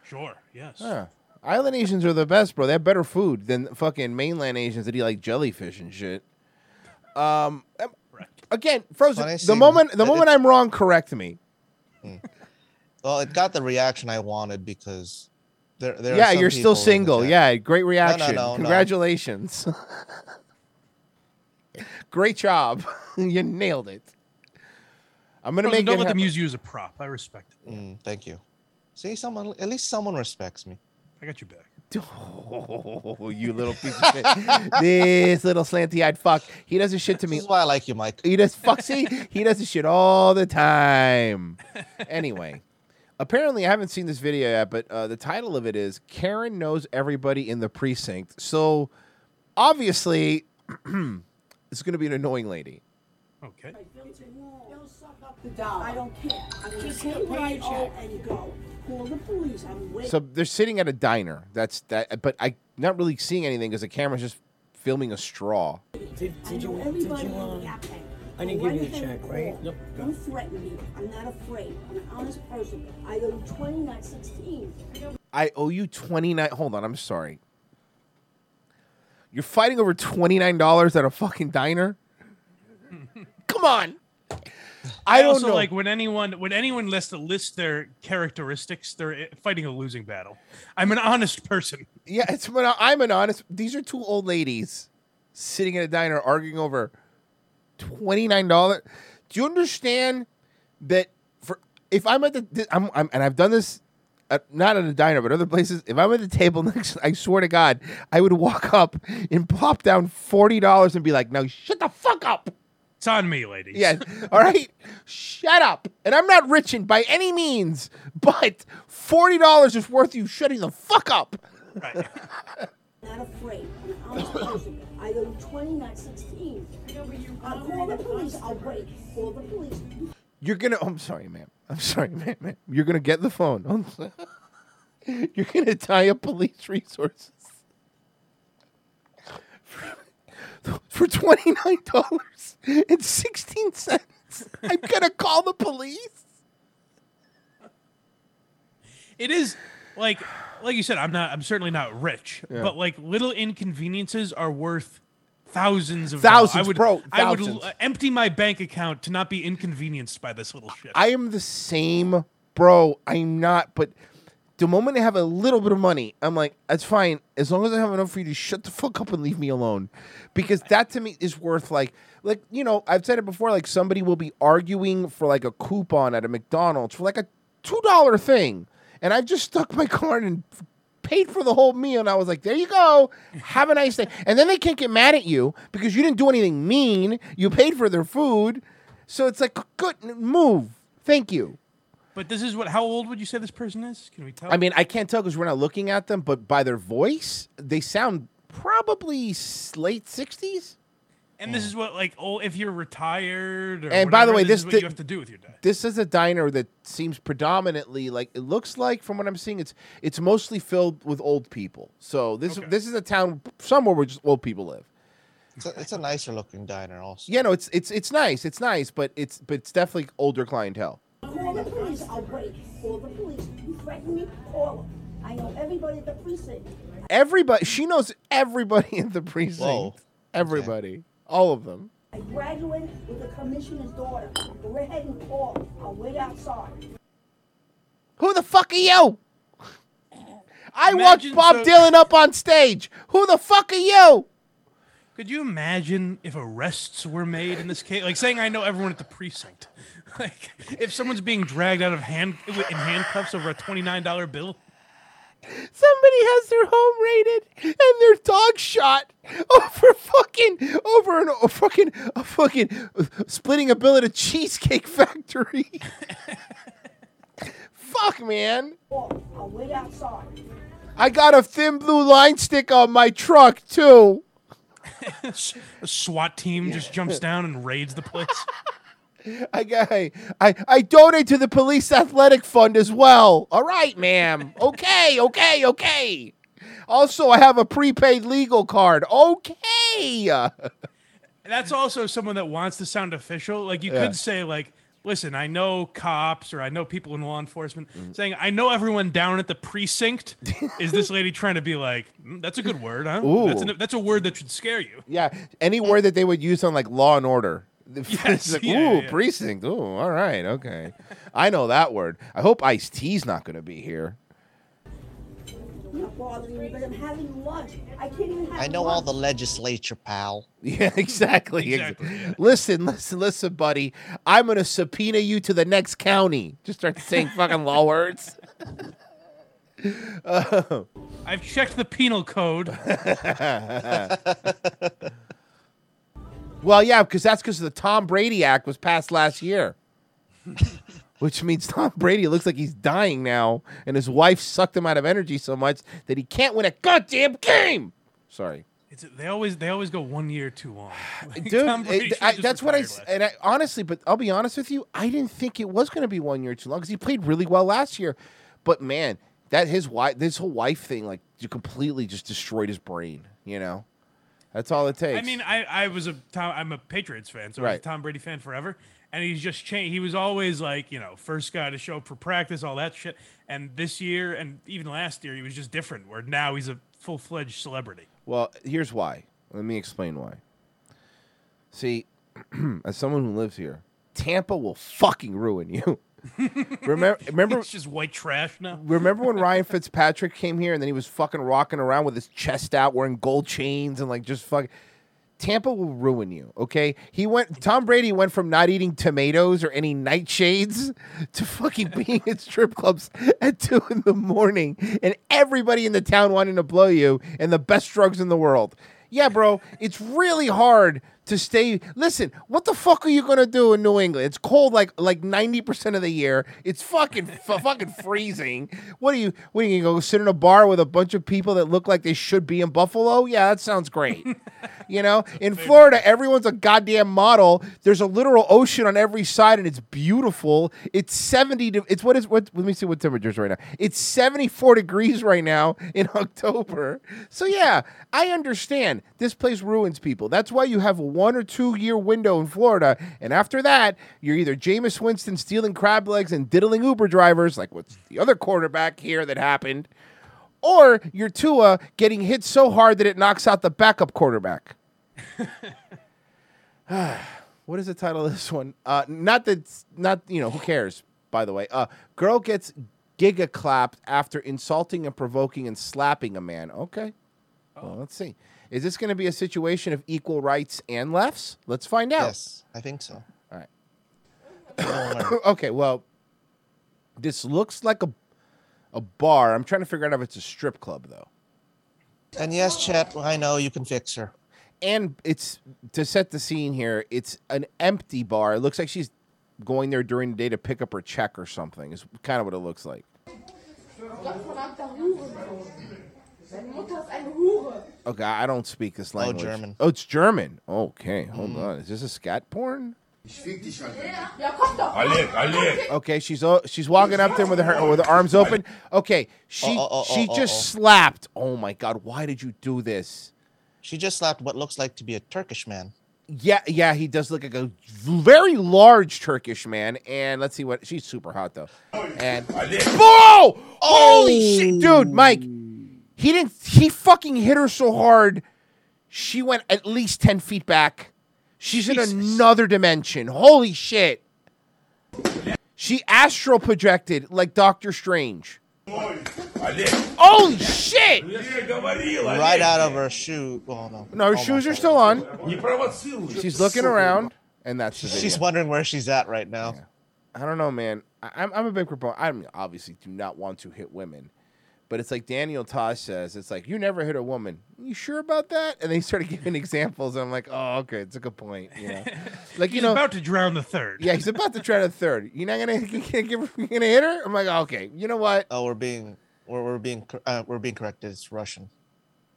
Sure. Yes. Yeah. Island Asians are the best, bro. They have better food than fucking mainland Asians that eat like jellyfish and shit. Um, again, Frozen. Funny The seeing- moment, the it- moment I'm wrong, correct me. Well, it got the reaction I wanted because there, there. are yeah, some you're still people in the single. Yeah, great reaction. no, no. Congratulations. great job. you nailed it. I'm gonna Frozen, make don't it let them happen. use you as a prop. I respect it. Mm, thank you. See, someone at least someone respects me. I got your back. Oh, you little piece of shit. this little slanty-eyed fuck. He does this shit to me This is why I like you, Mike. He does fuck. See, he does this shit all the time. Anyway, apparently I haven't seen this video yet, but uh, the title of it is "Karen knows everybody in the precinct." So obviously, it's going to be an annoying lady. Okay. They'll suck up the dog. I don't care. I'm just gonna pay you and go. Call the police. I'm waiting. So they're sitting at a diner. That's that. But I not really seeing anything because the camera's just filming a straw. Did, I did know you, did everybody you, in uh, Gap Bank. I didn't give you right the check, and right? call. Yep. Don't threaten me. I'm not afraid. I'm an honest person. I owe 20, not 16. I owe you twenty nine. Hold on, I'm sorry. You're fighting over twenty nine dollars at a fucking diner. Come on. I don't also know. like when anyone when anyone lists to list their characteristics, they're fighting a losing battle. I'm an honest person. Yeah, it's when I'm an honest. These are two old ladies sitting at a diner arguing over twenty nine dollars. Do you understand that for if I'm at the I'm, I'm and I've done this at, not at a diner but other places. If I'm at the table next, I swear to God, I would walk up and pop down forty dollars and be like, "Now shut the fuck up." It's on me, ladies. Yeah, all right, shut up. And I'm not rich in by any means, but forty dollars is worth you shutting the fuck up. Right. Not afraid. I'm an honest person. I owe 20, not 16. I'll call the police. I'll wait. Call the police. You're gonna. Oh, I'm sorry, ma'am. I'm sorry, ma'am. ma'am. You're gonna get the phone. You're gonna tie up police resources for, twenty nine dollars and sixteen cents. I'm gonna call the police. It is like like you said, I'm not I'm certainly not rich, Yeah. but like little inconveniences are worth thousands of Thousands, dollars. I would, bro, I would thousands. empty my bank account to not be inconvenienced by this little shit. I am the same, bro. I'm not, but the moment I have a little bit of money, I'm like, that's fine. As long as I have enough for you to shut the fuck up and leave me alone. Because that to me is worth like like, you know, I've said it before, like somebody will be arguing for like a coupon at a McDonald's for like a two dollar thing. And I just stuck my card and paid for the whole meal and I was like, there you go. Have a nice day. And then they can't get mad at you because you didn't do anything mean. You paid for their food. So it's like good move. Thank you. But this is what how old would you say this person is? Can we tell? I mean, I can't tell because we're not looking at them, but by their voice, they sound probably late sixties. and this is what like oh if you're retired or And by the way, this, this is what di- you have to do with your day. This is a diner that seems predominantly like it looks like from what I'm seeing. It's it's mostly filled with old people. So this this is a town somewhere where just old people live. It's a, it's a nicer looking diner, also. Yeah, no, it's it's it's nice. It's nice, but it's but it's definitely older clientele. Call the police. I'll wait. Call the police. You threaten me? Call them. I know everybody at the precinct. Everybody, she knows everybody in the precinct. Whoa. Everybody, all of them. I graduated with the commissioner's daughter. Go ahead and call. I'll wait outside. Who the fuck are you? I Imagine walked Bob so- Dylan up on stage. Who the fuck are you? Could you imagine if arrests were made in this case? Like saying I know everyone at the precinct. Like if someone's being dragged out of hand in handcuffs over a twenty nine dollar bill. Somebody has their home raided and their dog shot over fucking over an a fucking a fucking splitting a bill at a cheesecake factory. Fuck, man. I'll wait outside. I got a thin blue line stick on my truck too. a SWAT team just jumps down and raids the place. I I, I donate to the police athletic fund as well. All right, ma'am. Okay, okay, okay. Also, I have a prepaid legal card. Okay. That's also someone that wants to sound official. Like you Yeah. could say, like, listen, I know cops or I know people in law enforcement saying, I know everyone down at the precinct. Is this lady trying to be like, "Mm, that's a good word, huh? That's, Ooh. an, that's a word that should scare you. Yeah, any word that they would use on like Law and Order. Yes, It's like, yeah, ooh, yeah. precinct. Ooh, all right, okay. I know that word. I hope Ice T's not going to be here. You're not bothering me, but I'm having lunch. I can't even have I know all the legislature, pal. Yeah, exactly. Exactly, yeah. Listen, listen, listen, buddy. I'm going to subpoena you to the next county. Just start saying fucking law words. Uh, I've checked the penal code. Well, yeah, because that's because the Tom Brady Act was passed last year. Which means Tom Brady looks like he's dying now, and his wife sucked him out of energy so much that he can't win a goddamn game. Sorry. It's, they always they always go one year too long. Like, dude. It- I- that's what I and I, honestly, but I'll be honest with you, I didn't think it was going to be one year too long because he played really well last year. But man, that his wife, this whole wife thing, like, you completely just destroyed his brain. You know, that's all it takes. I mean, I, I was a Tom, I'm a Patriots fan, so I was a Tom Brady fan forever. And he's just changed. He was always like, you know, first guy to show up for practice, all that shit. And this year, and even last year, he was just different. Where now he's a full fledged celebrity. Well, here's why. Let me explain why. See, as someone who lives here, Tampa will fucking ruin you. remember, remember, It's just white trash now. remember when Ryan Fitzpatrick came here and then he was fucking rocking around with his chest out, wearing gold chains and like just fucking. Tampa will ruin you. Okay, he went. Tom Brady went from not eating tomatoes or any nightshades to fucking being at strip clubs at two in the morning, and everybody in the town wanting to blow you, and the best drugs in the world. Yeah, bro, it's really hard to stay. Listen, what the fuck are you gonna do in New England? It's cold like like ninety percent of the year. It's fucking f- fucking freezing. What are you? What are you gonna go sit in a bar with a bunch of people that look like they should be in Buffalo? Yeah, that sounds great. You know, in Florida, everyone's a goddamn model. There's a literal ocean on every side, and it's beautiful. It's seventy. To, it's what is what? Let me see what temperatures right now. It's seventy four degrees right now in October. So yeah, I understand. This place ruins people. That's why you have a one or two year window in Florida, and after that, you're either Jameis Winston stealing crab legs and diddling Uber drivers, like what's the other quarterback here that happened or your Tua getting hit so hard that it knocks out the backup quarterback. what is the title of this one? Uh, not that, not you know, who cares? By the way, uh, girl gets giga clapped after insulting and provoking and slapping a man. Okay, well, let's see. Is this going to be a situation of equal rights and lefts? Let's find out. Yes, I think so. All right. Okay, well, this looks like a a bar. I'm trying to figure out if it's a strip club though. and yes, Chet, I know you can fix her. and it's to set the scene here. It's an empty bar. It looks like she's going there during the day to pick up her check or something. Is kind of what it looks like. Okay, I don't speak this oh, language. German. Oh, it's German. Okay, hold mm. on. Is this a scat porn? Okay, she's o- she's walking up there with her with her arms open. Okay, she Oh, oh, oh, she oh, oh, just oh. slapped. Oh my god, why did you do this? She just slapped what looks like to be a Turkish man. Yeah, yeah, he does look like a very large Turkish man. And let's see what she's super hot though. And whoa, holy shit, dude, Mike, he didn't. He fucking hit her so hard, she went at least ten feet back. She's in another dimension. Holy shit. She astral projected like Doctor Strange. Holy shit! Right out of her shoe. Oh no. No, her Oh, shoes are God. still on. She's looking around, and that's the. She's wondering where she's at right now. I don't know, man. I, I'm, I'm a big proponent. I mean, obviously do not want to hit women, but it's like Daniel Tosh says. It's like you never hit a woman. You sure about that? And they started giving examples. And I'm like, oh, okay, it's a good point. You know, like you know, about to drown the third. yeah, he's about to try the third. You're not gonna, you gonna give, her- you gonna hit her? I'm like, okay, you know what? Oh, we're being we're, we're being cor- uh, we're being corrected. It's Russian.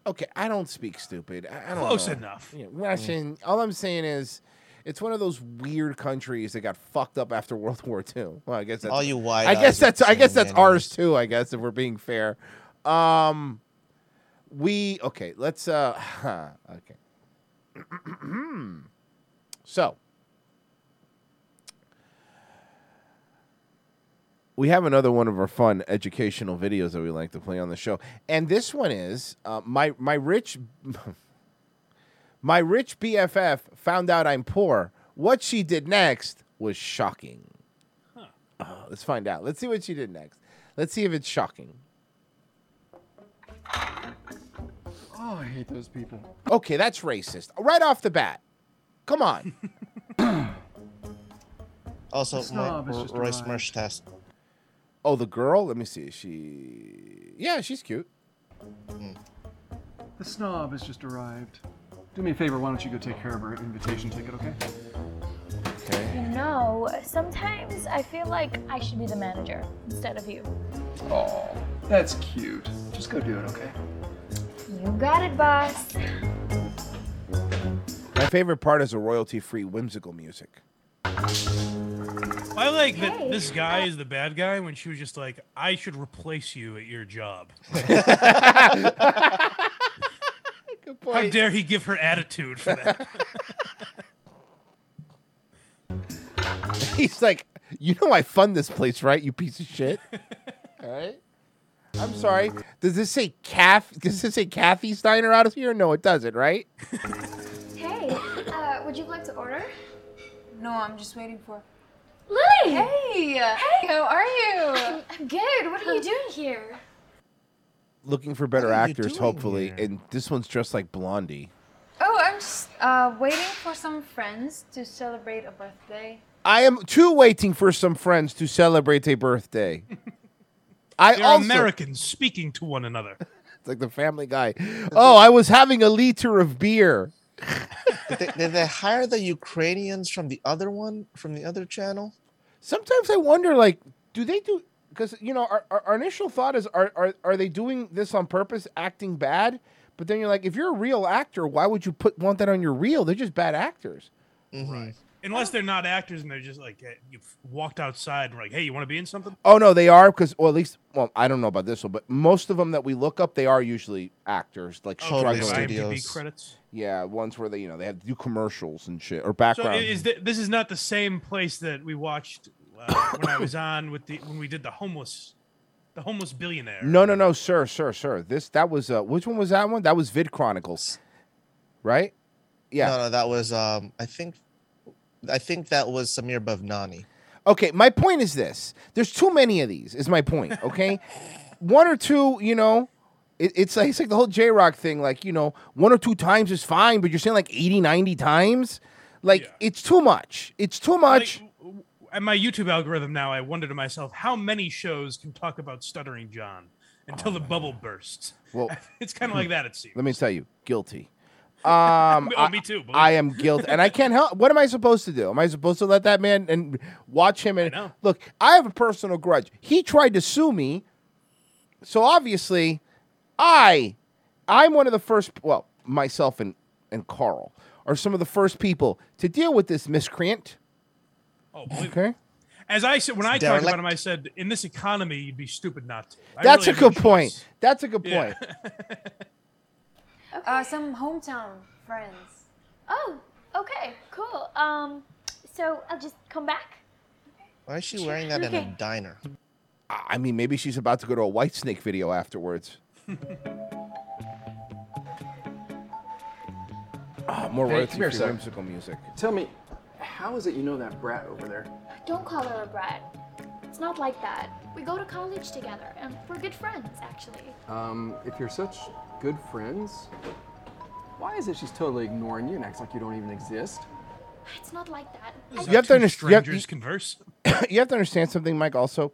Okay, I don't speak stupid. I, I don't Close know. enough. Yeah, Russian. All I'm saying is, it's one of those weird countries that got fucked up after World War II. Well, I guess that's All you white I guess that's I guess that's ours too. I guess if we're being fair. Um, we okay. Let's uh. okay. so we have another one of our fun educational videos that we like to play on the show, and this one is uh, my my rich. My rich BFF found out I'm poor. What she did next was shocking. Uh, let's find out. Let's see what she did next. Let's see if it's shocking. Oh, I hate those people. Okay, that's racist. Right off the bat. Come on. Also, The snob Mo- is Royce arrived. Test. Oh, the girl? Let me see. She. Yeah, she's cute. The snob has just arrived. Do me a favor, why don't you go take care of her invitation ticket, okay? Okay. You know, sometimes I feel like I should be the manager instead of you. Oh, that's cute. Just go do it, okay? You got it, boss. My favorite part is the royalty free whimsical music. I like that this guy is the bad guy when she was just like, I should replace you at your job. Good How dare he give her attitude for that? He's like, you know I fund this place, right? You piece of shit. All right. I'm sorry. Does this say Kath? Does this say Kathy Steiner out of here? No, it doesn't, right? Hey, uh, would you like to order? No, I'm just waiting for. Lily! Hey! Hey! How are you? I'm, I'm good. What are you doing here? Looking for better What are you actors, doing hopefully. here? And this one's dressed like Blondie. Oh, I'm just uh, waiting for some friends to celebrate a birthday. I am too waiting for some friends to celebrate a birthday. I They're also Americans speaking to one another. it's like the Family Guy. Oh, I was having a liter of beer. Did they, did they hire the Ukrainians from the other one from the other channel? Sometimes I wonder, like, do they do? Because you know, our, our, our initial thought is, are, are are they doing this on purpose, acting bad? But then you're like, if you're a real actor, why would you put want that on your reel? They're just bad actors. Right. Unless they're not actors and they're just like, eh, you've walked outside and we're like, hey, you want to be in something? Oh no, they are because, well, at least, well, I don't know about this one, but most of them that we look up, they are usually actors, like Oh, they have struggling. IMDb Studios. credits. Yeah, ones where they, you know, they have to do commercials and shit or So background. i- is th- this is not the same place that we watched uh, when I was on with the when we did the homeless, the homeless billionaire. no, no, no, sir, sir, sir. This that was uh, which one was that one? That was Vid Chronicles, right? Yeah. No, no, that was um. I think, I think that was Samir Bavnani. Okay, my point is this: there's too many of these. Is my point? Okay, one or two, you know, it, it's like it's like the whole J Rock thing. Like you know, one or two times is fine, but you're saying like 80, 90 times. Like Yeah. it's too much. It's too much. Like, and my YouTube algorithm now, I wonder to myself, how many shows can talk about stuttering John until the bubble bursts? Well, it's kind of like that. It seems. let me tell you, guilty. Um, Oh, I- me too, believe I am guilty, and I can't help. What am I supposed to do? Am I supposed to let that man and watch him? And know. look, I have a personal grudge. He tried to sue me, so obviously, I, I'm one of the first. Well, myself and and Carl are some of the first people to deal with this miscreant. Oh, believe me. Okay, As I said when I talked about him, I said in this economy, you'd be stupid not to. I that's really a good point. choice. That's a good Yeah. point. Uh, some hometown friends. Oh, okay, cool. Um, so I'll just come back. Why is she wearing that in a diner? I I mean, maybe she's about to go to a Whitesnake video afterwards. Ah, more Hey, royalty come here, whimsical music. Tell me, how is it you know that brat over there? Don't call her a brat. It's not like that. We go to college together, and we're good friends, actually. Um, if you're such good friends, why is it she's totally ignoring you and acts like you don't even exist? It's not like that. You have to understand. You have, Strangers converse. you have to understand something, Mike. Also,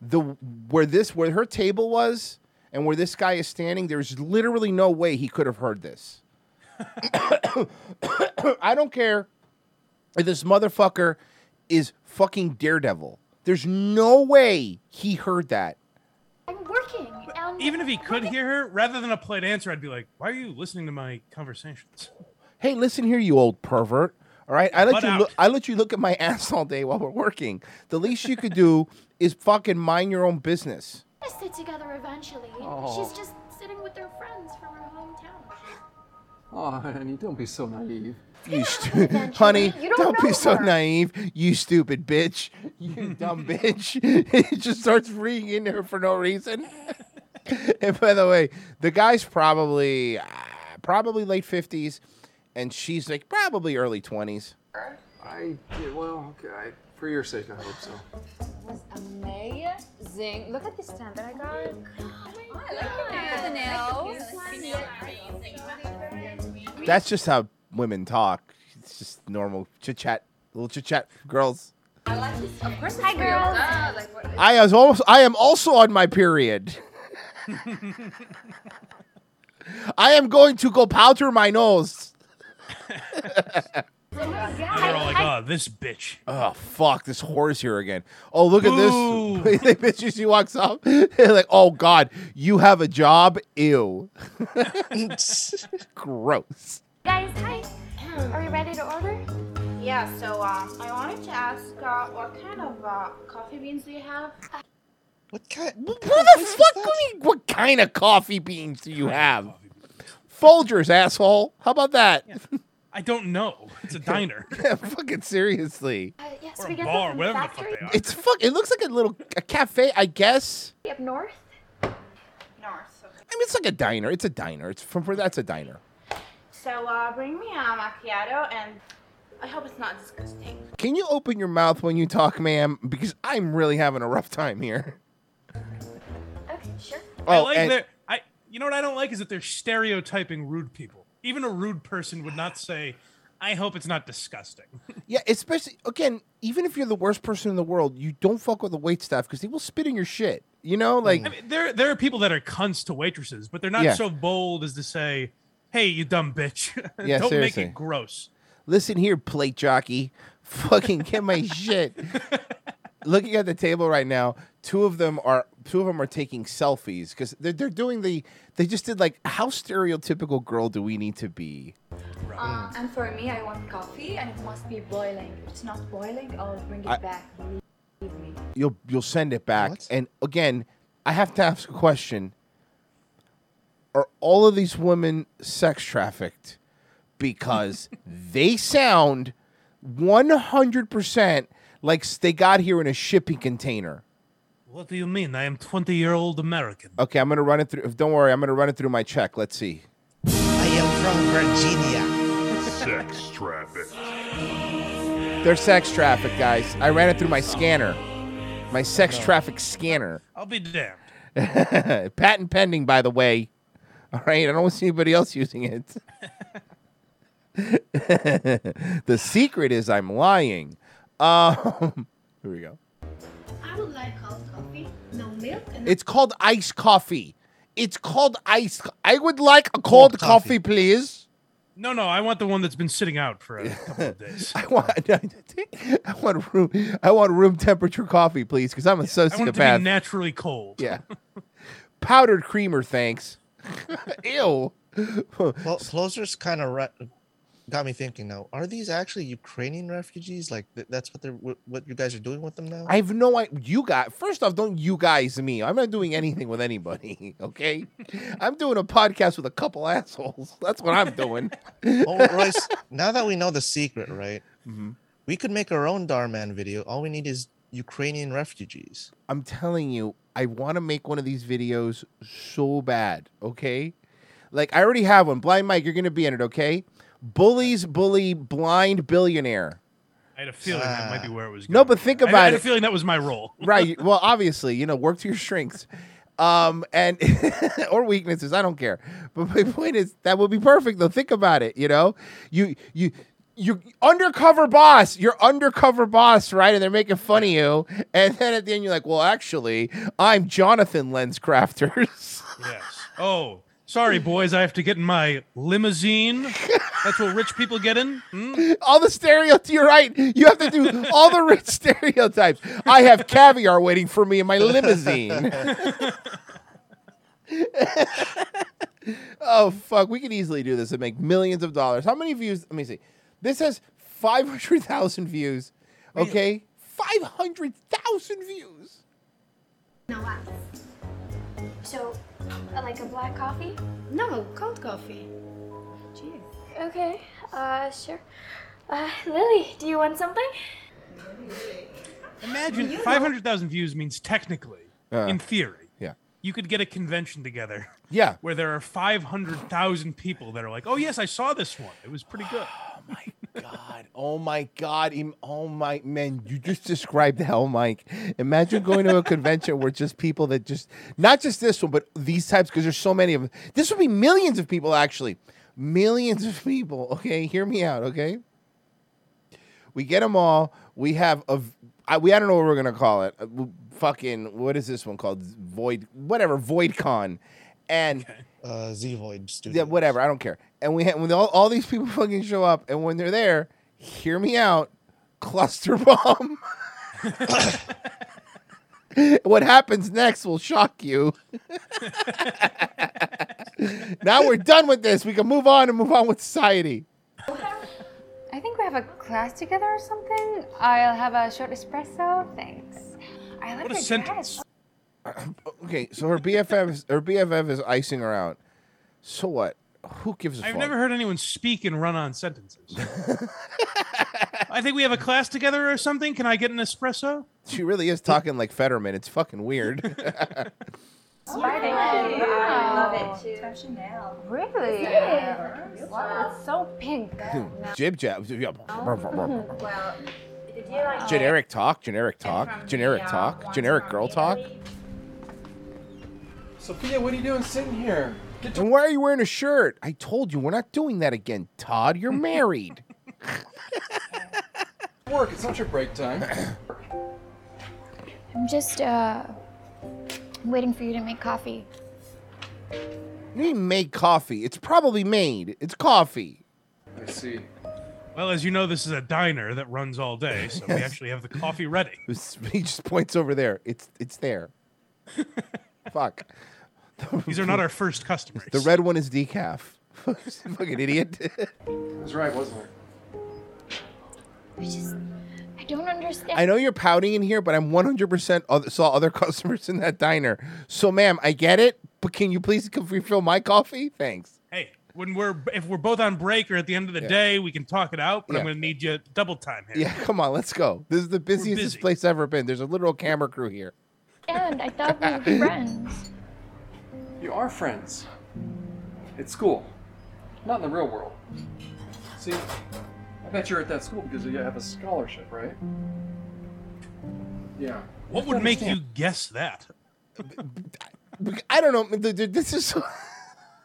the where this where her table was and where this guy is standing, there's literally no way he could have heard this. I don't care if this motherfucker is fucking Daredevil. There's no way he heard that. I'm working, and Even if he could hear her, rather than a polite answer, I'd be like, "Why are you listening to my conversations?" Hey, listen here, you old pervert. All right, I let Butt you out. look. I let you look at my ass all day while we're working. The least you could do is fucking mind your own business. we're sit together eventually. Oh. She's just sitting with her friends from her hometown. Oh, honey, don't be so naive. You stu- honey, You don't don't, be know so naive. You stupid bitch. You dumb bitch. it just starts freeing into her for no reason. and by the way, the guy's probably uh, probably late fifties, and she's like probably early twenties. I, yeah, well, okay, I, for your sake, I hope so. was amazing. Look at this stand that I got. Oh, I like the nails. That's just how women talk. It's just normal chit chat, little chit chat, girls. I like this. Of course, it's Hi, girls. Ah, like what- I was also I am also on my period. I am going to go powder my nose. They're all like, "Oh, this bitch." Oh fuck, this whore's here again. Oh look at this. they bitch she walks up. They're like, oh god, you have a job? Ew. Gross. Guys, hi. Are we ready to order? Yeah, so um, I wanted to ask uh, what kind of uh, coffee beans do you have? What kind? Who the fuck? What, you- what kind of coffee beans do you have? Folgers, asshole. How about that? I don't know. It's a diner. Yeah, fucking seriously. Uh, yes, Or we a get bar, them from whatever the the fuck they are. It's fuck. It looks like a little a cafe, I guess. Up north. North. Okay. I mean, it's like a diner. It's a diner. It's from for that's a diner. So uh, bring me a macchiato, and I hope it's not disgusting. Can you open your mouth when you talk, ma'am? Because I'm really having a rough time here. Okay, sure. I Oh, like and- that. I. You know what I don't like is that they're stereotyping rude people. Even a rude person would not say, "I hope it's not disgusting." Yeah, especially again, even if you're the worst person in the world, you don't fuck with the wait staff because they will spit in your shit. You know, like I mean, there there are people that are cunts to waitresses, but they're not Yeah. so bold as to say, "Hey, you dumb bitch." Yeah, don't seriously. make it gross. listen here, plate jockey, fucking get my shit. Looking at the table right now, two of them are two of them are taking selfies because they're they're doing the they just did like how stereotypical girl do we need to be? Um, and for me, I want coffee, and it must be boiling. If it's not boiling, I'll bring it I- back. Believe me. You'll you'll send it back. And again, I have to ask a question. Are all of these women sex trafficked? Because they sound 100% like they got here in a shipping container. What do you mean? I am twenty year old American. Okay, I'm going to run it through. Don't worry, I'm going to run it through my check. Let's see. I am from Virginia. Sex trafficked. They're sex trafficked, guys. I ran it through my scanner. My sex traffic scanner. I'll be damned. Patent pending, by the way. All right, I don't see anybody else using it. the secret is I'm lying. Um, here we go. I would like cold coffee, no milk, and It's called iced coffee. It's called ice. I would like a cold, coffee. please. No, no, I want the one that's been sitting out for a couple of days. I want. I want room. I want room temperature coffee, please, because I'm a I want it to be sociopath. naturally cold. yeah. Powdered creamer, thanks. Ew. Well, closers kind of re- got me thinking now. Are these actually Ukrainian refugees? Like th- that's what they're what, what you guys are doing with them now? I have no idea. You got first off, don't you guys me. I'm not doing anything with anybody. Okay, I'm doing a podcast with a couple assholes. That's what I'm doing. oh, Royce. Now that we know the secret, right? Mm-hmm. We could make our own Dhar Mann video. All we need is Ukrainian refugees. I'm telling you, I want to make one of these videos so bad. Okay, like I already have one. Blind Mike, you're gonna be in it. Okay, bullies bully blind billionaire. I had a feeling that might be where it was. Going. No, but think about it. I had it. a feeling that was my role. right. Well, obviously, you know, work to your strengths. Um and or weaknesses, I don't care. But my point is that would be perfect though. Think about it, you know? You you you undercover boss, you're undercover boss, right? And they're making fun of you. And then at the end you're like, well, actually, I'm Jonathan Lens Crafters. Yes. Oh, sorry, boys. I have to get in my limousine. That's what rich people get in. Hmm? all the stereotypes. You're right. You have to do all the rich stereotypes. I have caviar waiting for me in my limousine. oh fuck, we could easily do this and make millions of dollars. How many views? Let me see. This has five hundred thousand views. Okay, five hundred thousand views. No wax. So, uh, like a black coffee? No, cold coffee. Okay, uh, sure. Uh, Lily, do you want something? Imagine 500,000 views means technically, Uh, in theory, yeah. you could get a convention together. Yeah. Where there are 500,000 people that are like, oh, yes, I saw this one. It was pretty good. My god, oh my God, oh my man, you just described hell, Mike. Imagine going to a convention where just people that just not just this one, but these types because there's so many of them. This would be millions of people actually, millions of people. Okay, hear me out. Okay, we get them all. We have a I, we I don't know what we're gonna call it. Uh, fucking what is this one called? Void whatever VoidCon, and uh, Z Void Studio. yeah, whatever. I don't care. And we ha- when all, all these people fucking show up, and when they're there, hear me out, cluster bomb. what happens next will shock you. now we're done with this. We can move on and move on with society. I think we have a class together or something. I'll have a short espresso. Thanks. I like What a sentence. dress. Okay, so her BFF, is, her BFF is icing her out. So what? Who gives a I've fuck? never heard anyone speak in run on sentences. I think we have a class together or something. Can I get an espresso? She really is talking like Fetterman. It's fucking weird. I love it too. Chanel. Really? Yeah. Wow, it's so pink. Jib jab. Oh, well, did you like Generic talk, generic talk, generic uh, talk, generic girl talk. Sophia, what are you doing sitting here? Get And why are you wearing a shirt? I told you we're not doing that again, Todd. You're married. work. It's not your break time. I'm just, uh, waiting for you to make coffee. We make coffee. It's probably made. It's coffee. I see. Well, as you know, this is a diner that runs all day, so we actually have the coffee ready. He just points over there. It's it's there. Fuck. These are not our first customers. The red one is decaf. Fucking idiot. It was right, wasn't it? I just, I don't understand. I know you're pouting in here, but I'm 100% other, saw other customers in that diner. So, ma'am, I get it, but can you please come refill my coffee? Thanks. Hey, when we're if we're both on break or at the end of the Yeah. day, we can talk it out. But I'm going to need you double time here. Yeah, come on, let's go. This is the busiest this busy. place I've ever been. There's a literal camera crew here. And I thought we were friends. You are friends. At school. Not in the real world. See, I bet you're at that school because you have a scholarship, right? Yeah. What would make you guess that? I don't know. th- th- This is.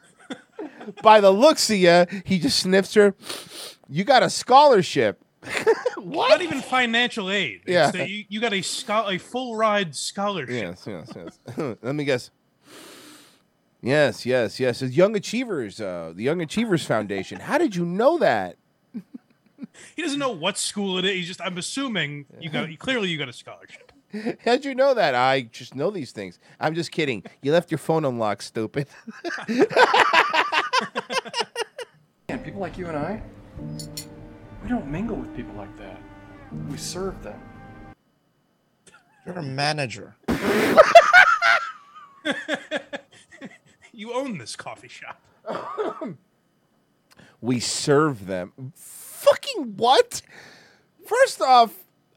By the looks of you, he just sniffs her. You got a scholarship. What? Not even financial aid. Yeah. that you, you got a schol- a full ride scholarship. Yes, yes, yes. Let me guess. Yes, yes, yes. It's Young Achievers, uh, the Young Achievers Foundation. How did you know that? He doesn't know what school it is. He's just I'm assuming you got clearly you got a scholarship. How'd you know that? I just know these things. I'm just kidding. You left your phone unlocked, stupid. And people like you and I, we don't mingle with people like that. We serve them. You're a manager. You own this coffee shop. we serve them. Fucking what? First off,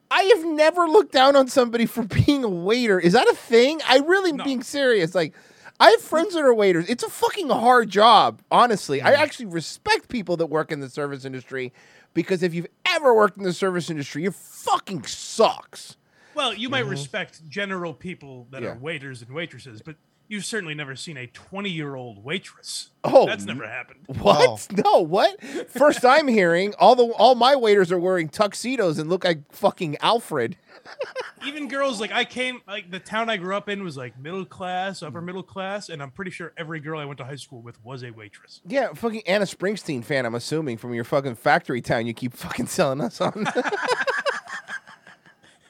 I have never looked down on somebody for being a waiter. Is that a thing? I really am being serious. Like, I have friends that are waiters. It's a fucking hard job, honestly. I mm. actually respect people that work in the service industry because if you've ever worked in the service industry, it fucking sucks. Well, you might mm-hmm. respect general people that Yeah. are waiters and waitresses, but you've certainly never seen a 20 year old waitress. Oh, that's never happened. What? No, what? First I'm hearing all the all my waiters are wearing tuxedos and look like fucking Alfred. Even girls like I came like the town I grew up in was like middle class, upper mm. middle class, and I'm pretty sure every girl I went to high school with was a waitress. Yeah, fucking Anna Springsteen fan, I'm assuming, from your fucking factory town you keep fucking selling us on.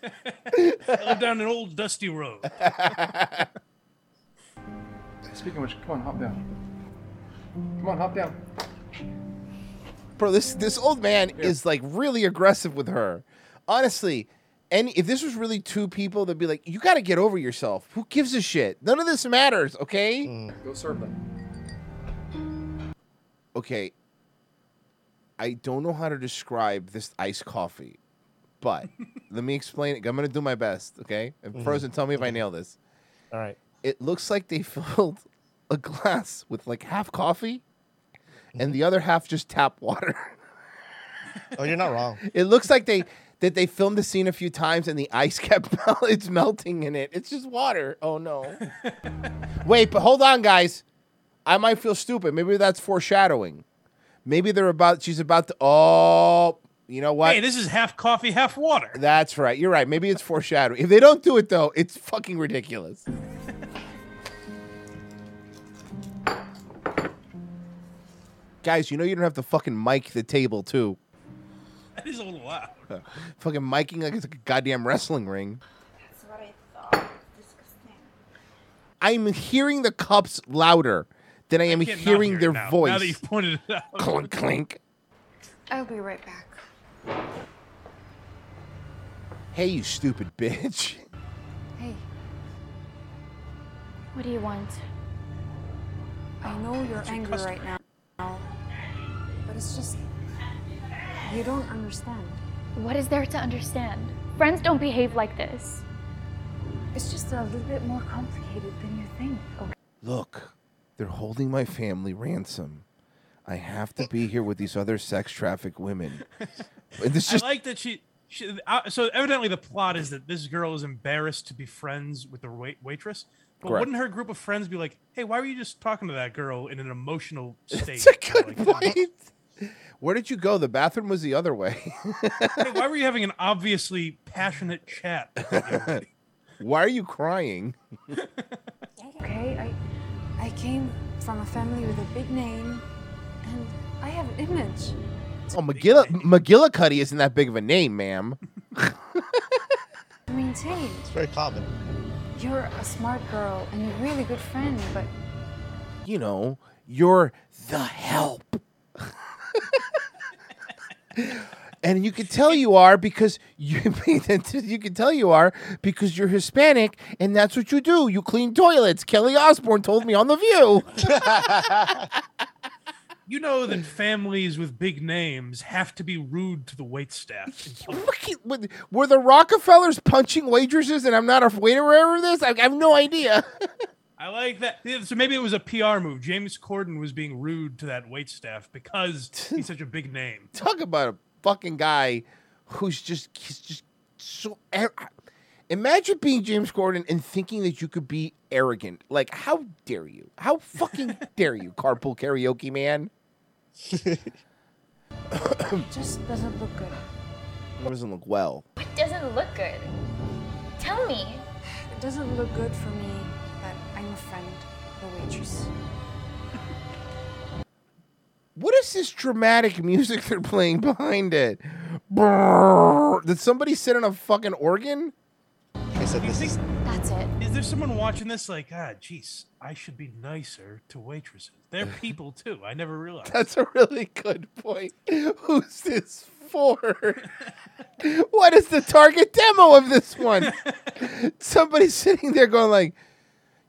I live down an old dusty road. Speaking of which, come on, hop down. Come on, hop down. Bro, this this old man is like really aggressive with her. Honestly, and if this was really two people, they'd be like, "You got to get over yourself. Who gives a shit? None of this matters, okay?" Go serve them. Okay. I don't know how to describe this iced coffee, but let me explain it. I'm gonna do my best, okay? And Mhm. Frozen, tell me if I nail this. All right. It looks like they filled a glass with like half coffee, and the other half just tap water. Oh, you're not wrong. It looks like they that they filmed the scene a few times and the ice kept it's melting in it. It's just water. Oh no. Wait, but hold on, guys. I might feel stupid. Maybe that's foreshadowing. Maybe they're about she's about to oh you know what? Hey, this is half coffee, half water. That's right. You're right. Maybe it's foreshadowing. If they don't do it though, it's fucking ridiculous. Guys, you know you don't have to fucking mic the table too. That is a little loud. fucking miking like it's like a goddamn wrestling ring. That's what I thought. Disgusting. I'm hearing the cups louder than I am can't hearing hear their now, voice. Now that you've pointed it out. clink clink. I'll be right back. Hey, you stupid bitch. Hey, What do you want? I know you're angry right now, but it's just you don't understand. What is there to understand? Friends don't behave like this. It's just a little bit more complicated than you think. Okay. Look, they're holding my family ransom. I have to be here with these other sex traffic women. This just I like that she. she uh, so evidently, the plot is that this girl is embarrassed to be friends with the wait, waitress. But Correct. wouldn't her group of friends be like, "Hey, why were you just talking to that girl in an emotional state? It's a good Like, point. Where did you go? The bathroom was the other way. hey, why were you having an obviously passionate chat? with that young lady?" Why are you crying? Okay, I I came from a family with a big name, and I have an image. Oh, McGilla McGillicuddy isn't that big of a name, ma'am. to maintain. It's very common. You're a smart girl and a really good friend, but You know, you're the help. And you can tell you are because you you can tell you are because you're Hispanic and that's what you do. You clean toilets. Kelly Osbourne told me on the View. You know that families with big names have to be rude to the wait staff. Were- the Rockefellers punching waitresses and I'm not a waiter of this? I, I have no idea. I like that. So maybe it was a PR move. James Corden was being rude to that wait staff because he's such a big name. Talk about a fucking guy who's just he's just so. ar- Imagine being James Corden and thinking that you could be arrogant. Like, how dare you? How fucking dare you, carpool karaoke man? it just doesn't look good. It doesn't look well. It doesn't look good. Tell me. It doesn't look good for me that friend, a waitress. What is this dramatic music they're playing behind it? Brrr. Did somebody sit on a fucking organ? I said this is That's it. Is there someone watching this like, ah, jeez, I should be nicer to waitresses? They're people too. I never realized. That's a really good point. Who's this for? what is the target demo of this one? Somebody's sitting there going like,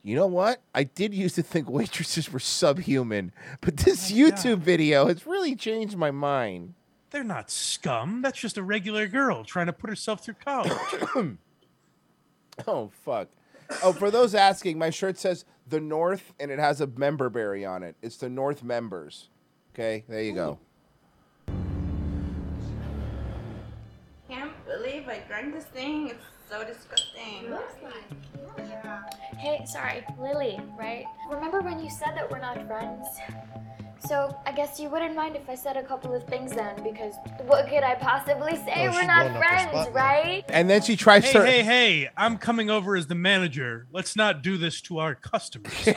you know what? I did used to think waitresses were subhuman, but this oh YouTube video has really changed my mind. They're not scum. That's just a regular girl trying to put herself through college. Oh fuck. Oh, for those asking, my shirt says the North and it has a member berry on it. It's the North members. Okay, there you go. Can't believe I drank this thing. It's so disgusting. Looks Hey, sorry, Lily, right? Remember when you said that we're not friends? So I guess you wouldn't mind if I said a couple of things then, because what could I possibly say? Oh, we're not blowing up her friends, right? And then she tries Hey, to. hey, hey! I'm coming over as the manager. Let's not do this to our customers.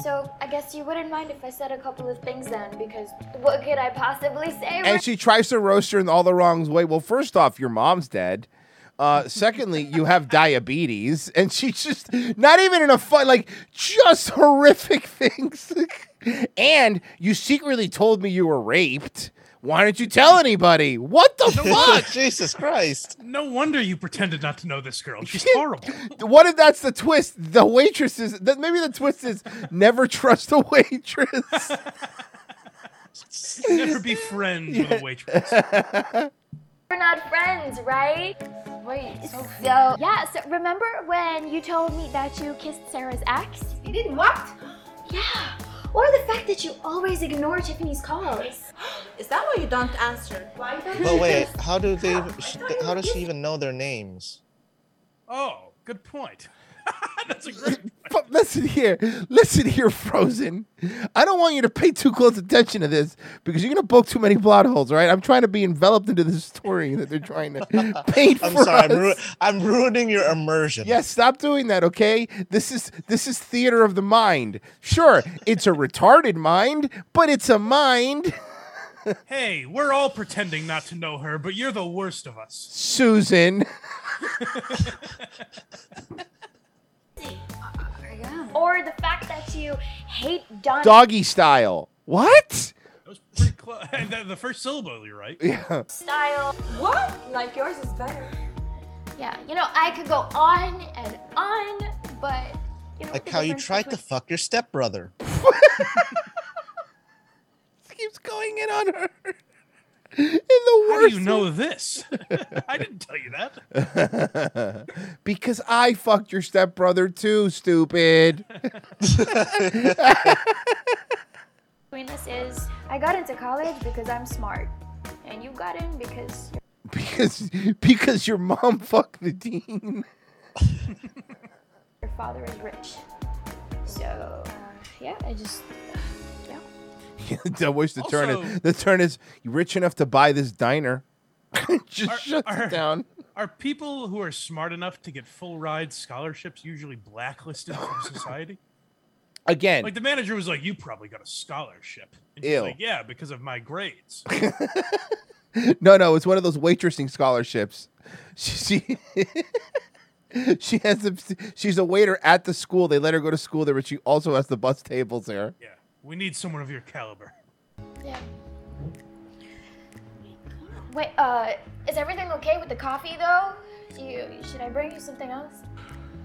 So I guess you wouldn't mind if I said a couple of things then, because what could I possibly say? And she tries to roast her in all the wrong way. Well, first off, your mom's dead. Uh, secondly, you have diabetes, and she's just not even in a fun, like just horrific things. and you secretly told me you were raped. Why didn't you tell anybody? What the fuck? Jesus Christ! No wonder you pretended not to know this girl. She's horrible. What if that's the twist? The waitress is that maybe the twist is never trust a waitress. Never be friends with a waitress. We're not friends, right? Wait, so yeah. So remember when you told me that you kissed Sarah's ex? You didn't what? Yeah. Or the fact that you always ignore Tiffany's calls. Is that why you don't answer? Why don't But wait, how do they? Ah, sh- How does she even know their names? Oh, good point. That's a great. But listen here, listen here, Frozen. I don't want you to pay too close attention to this because you're gonna poke too many plot holes. Right, I'm trying to be enveloped into this story that they're trying to paint I'm for sorry, us. I'm, ru- I'm ruining your immersion. Yes, stop doing that, okay? This is this is theater of the mind. Sure, it's a retarded mind, but it's a mind. Hey, we're all pretending not to know her, but you're the worst of us. Susan. Or the fact that you hate Don. Doggy style. What? That was pretty close. And the, the first syllable, you're right. Yeah. style. What? Like yours is better. Yeah, you know I could go on and on, but you know Like how you difference tried to fuck your stepbrother. keeps going in on her. In the How do you know this? I didn't tell you that. because I fucked your stepbrother too, stupid. between us is I got into college because I'm smart, and you got in because because because your mom fucked the dean. your father is rich. So uh, yeah, I just yeah. I wish the turn Also- is the turn is you rich enough to buy this diner. Just Are- shut are- it down. Are people who are smart enough to get full ride scholarships usually blacklisted from society? Again, Like the manager was like, "You probably got a scholarship." And she's Ew. like, "Yeah, because of my grades." no, no, it's one of those waitressing scholarships. She she, she has a, she's a waiter at the school. They let her go to school there, but she also has the bus tables there. yeah, we need someone of your caliber. Yeah. Wait, uh, is everything okay with the coffee though? You, should I bring you something else?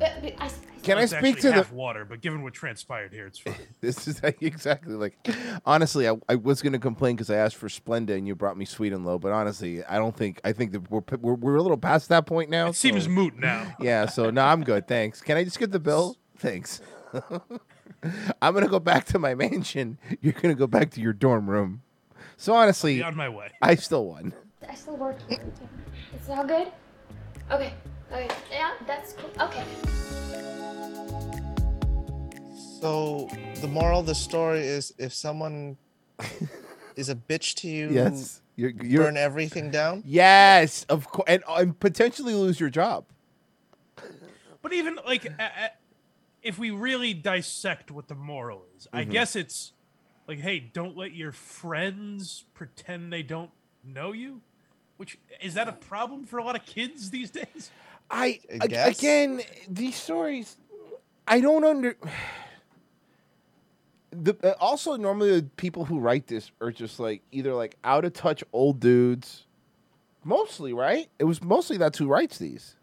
Uh, but I, Can I It's speak actually to the- water? But given what transpired here, it's fine. This is exactly like. Honestly, I, I was going to complain because I asked for Splenda and you brought me Sweet and Low, but honestly, I don't think I think that we're we're, we're a little past that point now. It seems moot now. Yeah, so no, I'm good. Thanks. Can I just get the bill? Thanks. I'm gonna go back to my mansion. You're gonna go back to your dorm room. So honestly, Be on my way. I still won. I still work. It's all good? Okay. Okay. Yeah, that's cool. Okay. So the moral of the story is if someone is a bitch to you, Yes, you're, you're burn everything down. Yes, of course, and, uh, and potentially lose your job. But even like, a- a- if we really dissect what the moral is, I Mhm. guess it's like, hey, don't let your friends pretend they don't know you. Which is that a problem for a lot of kids these days? I, I ag- guess. again, these stories, I don't under. The, uh, also, normally the people who write this are just like either like out of touch old dudes. Mostly, right? It was mostly that's who writes these.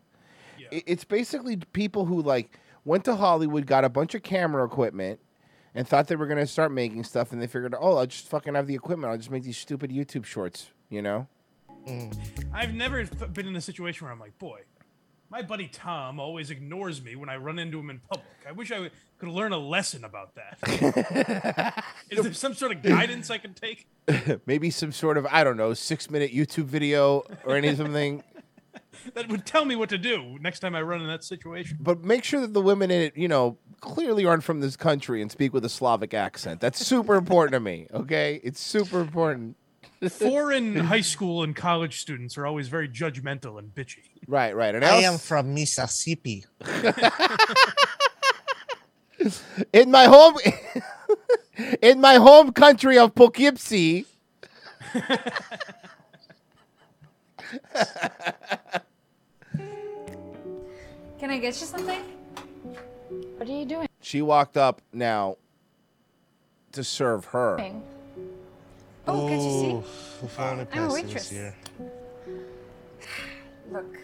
I- It's basically people who like went to Hollywood, got a bunch of camera equipment, and thought they were gonna start making stuff, and they figured, oh, I'll just fucking have the equipment. I'll just make these stupid YouTube shorts. You know? Mm. I've never been in a situation where I'm like, boy, My buddy Tom always ignores me when I run into him in public. I wish I could learn a lesson about that. Is there some sort of guidance I can take? Maybe some sort of I don't know six minute YouTube video or anything. that would tell me what to do next time I run in that situation. but make sure that the women in it, you know, clearly aren't from this country and speak with a Slavic accent. That's super important to me. Okay, it's super important. Foreign high school and college students are always very judgmental and bitchy. Right, right. And I also- am from Mississippi. in my home, in my home country of Poughkeepsie. Can I get you something? What are you doing? She walked up now to serve her. Oh, can't you oh, see? Ooh, if only I'm a waitress. here. Look,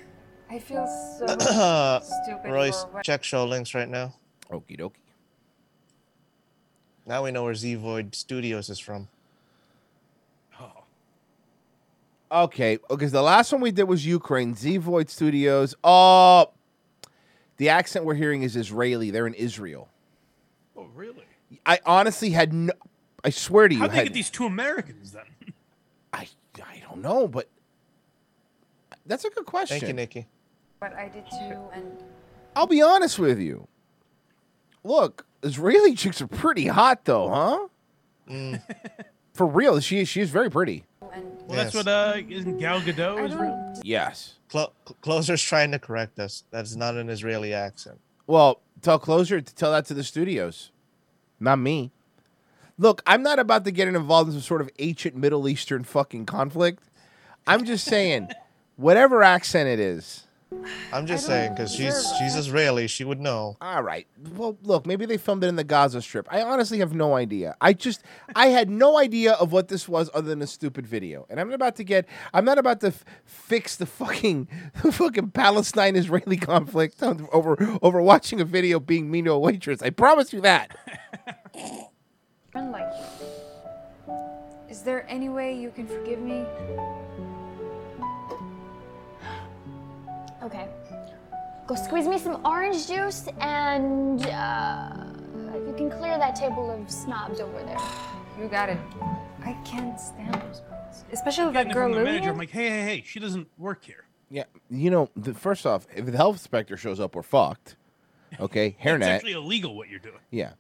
I feel so stupid Royce, for check show links right now. Okie dokie. Now we know where Z Void Studios is from. Okay, because the last one we did was Ukraine, Z Void Studios. Oh, the accent we're hearing is Israeli. They're in Israel. Oh, really? I honestly had no. I swear to you, How'd they get these two Americans then? I I don't know, but that's a good question. Thank you, Nikki. what I did too, and I'll be honest with you. Look, Israeli chicks are pretty hot, though, huh? Mm. For real, she she is very pretty. Well, that's what uh, isn't Gal Gadot is real? Yes. Clo- Closer's trying to correct us. That's not an Israeli accent. Well, tell Closer to tell that to the studios, not me. Look, I'm not about to get involved in some sort of ancient Middle Eastern fucking conflict. I'm just saying, whatever accent it is. I'm just saying because she's she's Israeli. She would know. All right. Well, look, maybe they filmed it in the Gaza Strip. I honestly have no idea. I just, I had no idea of what this was other than a stupid video. And I'm about to get, I'm not about to f- fix the fucking, the fucking Palestine-Israeli conflict over over watching a video being mean to a waitress. I promise you that. friend like you. Is there any way you can forgive me? Okay. Go squeeze me some orange juice and uh, you can clear that table of snobs over there. You got it. I can't stand those girls, especially that girl from the manager, I'm like, hey, hey, hey, she doesn't work here. Yeah, you know, the, first off, if the health inspector shows up, we're fucked. Okay, hairnet. It's actually illegal what you're doing. Yeah.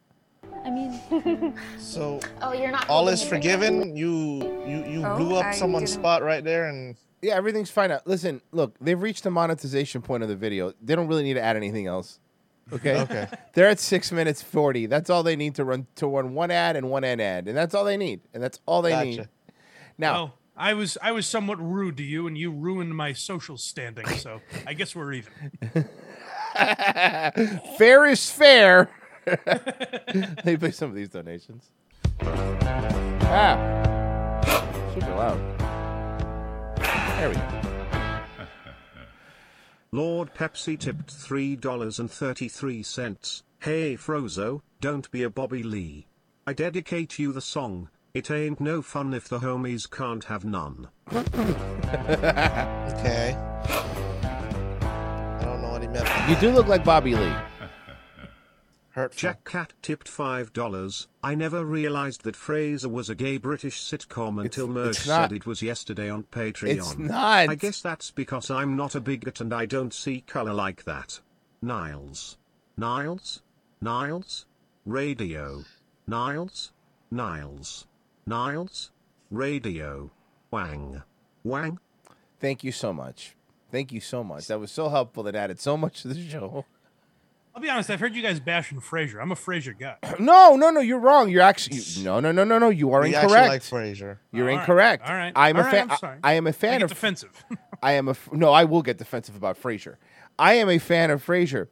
I mean, So oh, you're not. all is your finger? forgiven. You you you Oh, blew up I someone's didn't- spot right there, and Yeah, everything's fine. now. Listen, look, they've reached the monetization point of the video. They don't really need to add anything else. Okay. Okay. They're at six minutes forty. That's all they need to run to run one ad and one end ad, and that's all they need, and that's all they need. Now, Well, I was I was somewhat rude to you, and you ruined my social standing. So I guess we're even. fair is fair. Let me play some of these donations. Ah, super loud. There we go. Lord Pepsi tipped $3.33. Hey Frozo, don't be a Bobby Lee. I dedicate you the song, It Ain't No Fun If the Homies Can't Have None. okay. I don't know what he meant. You do look like Bobby Lee. Jack Cat tipped $5. I never realized that Frasier was a gay British sitcom until Merge it's said it was yesterday on Patreon. It's not. I guess that's because I'm not a bigot and I don't see color like that. Niles. Niles? Niles? Radio. Niles? Niles. Niles? Radio. Wang. Wang? Thank you so much. Thank you so much. That was so helpful. That added so much to the show. I'll be honest. I've heard you guys bashing Frasier. I'm a Frasier guy. No, no, no. You're wrong. You're actually you- no, no, no, no, no. You are We actually incorrect. like Frasier. You're All right, incorrect. all right, I'm all a right, fan. I'm sorry. I, I am a I fan get of defensive. I am a f- no. I will get defensive about Frasier. I am a fan of Frasier.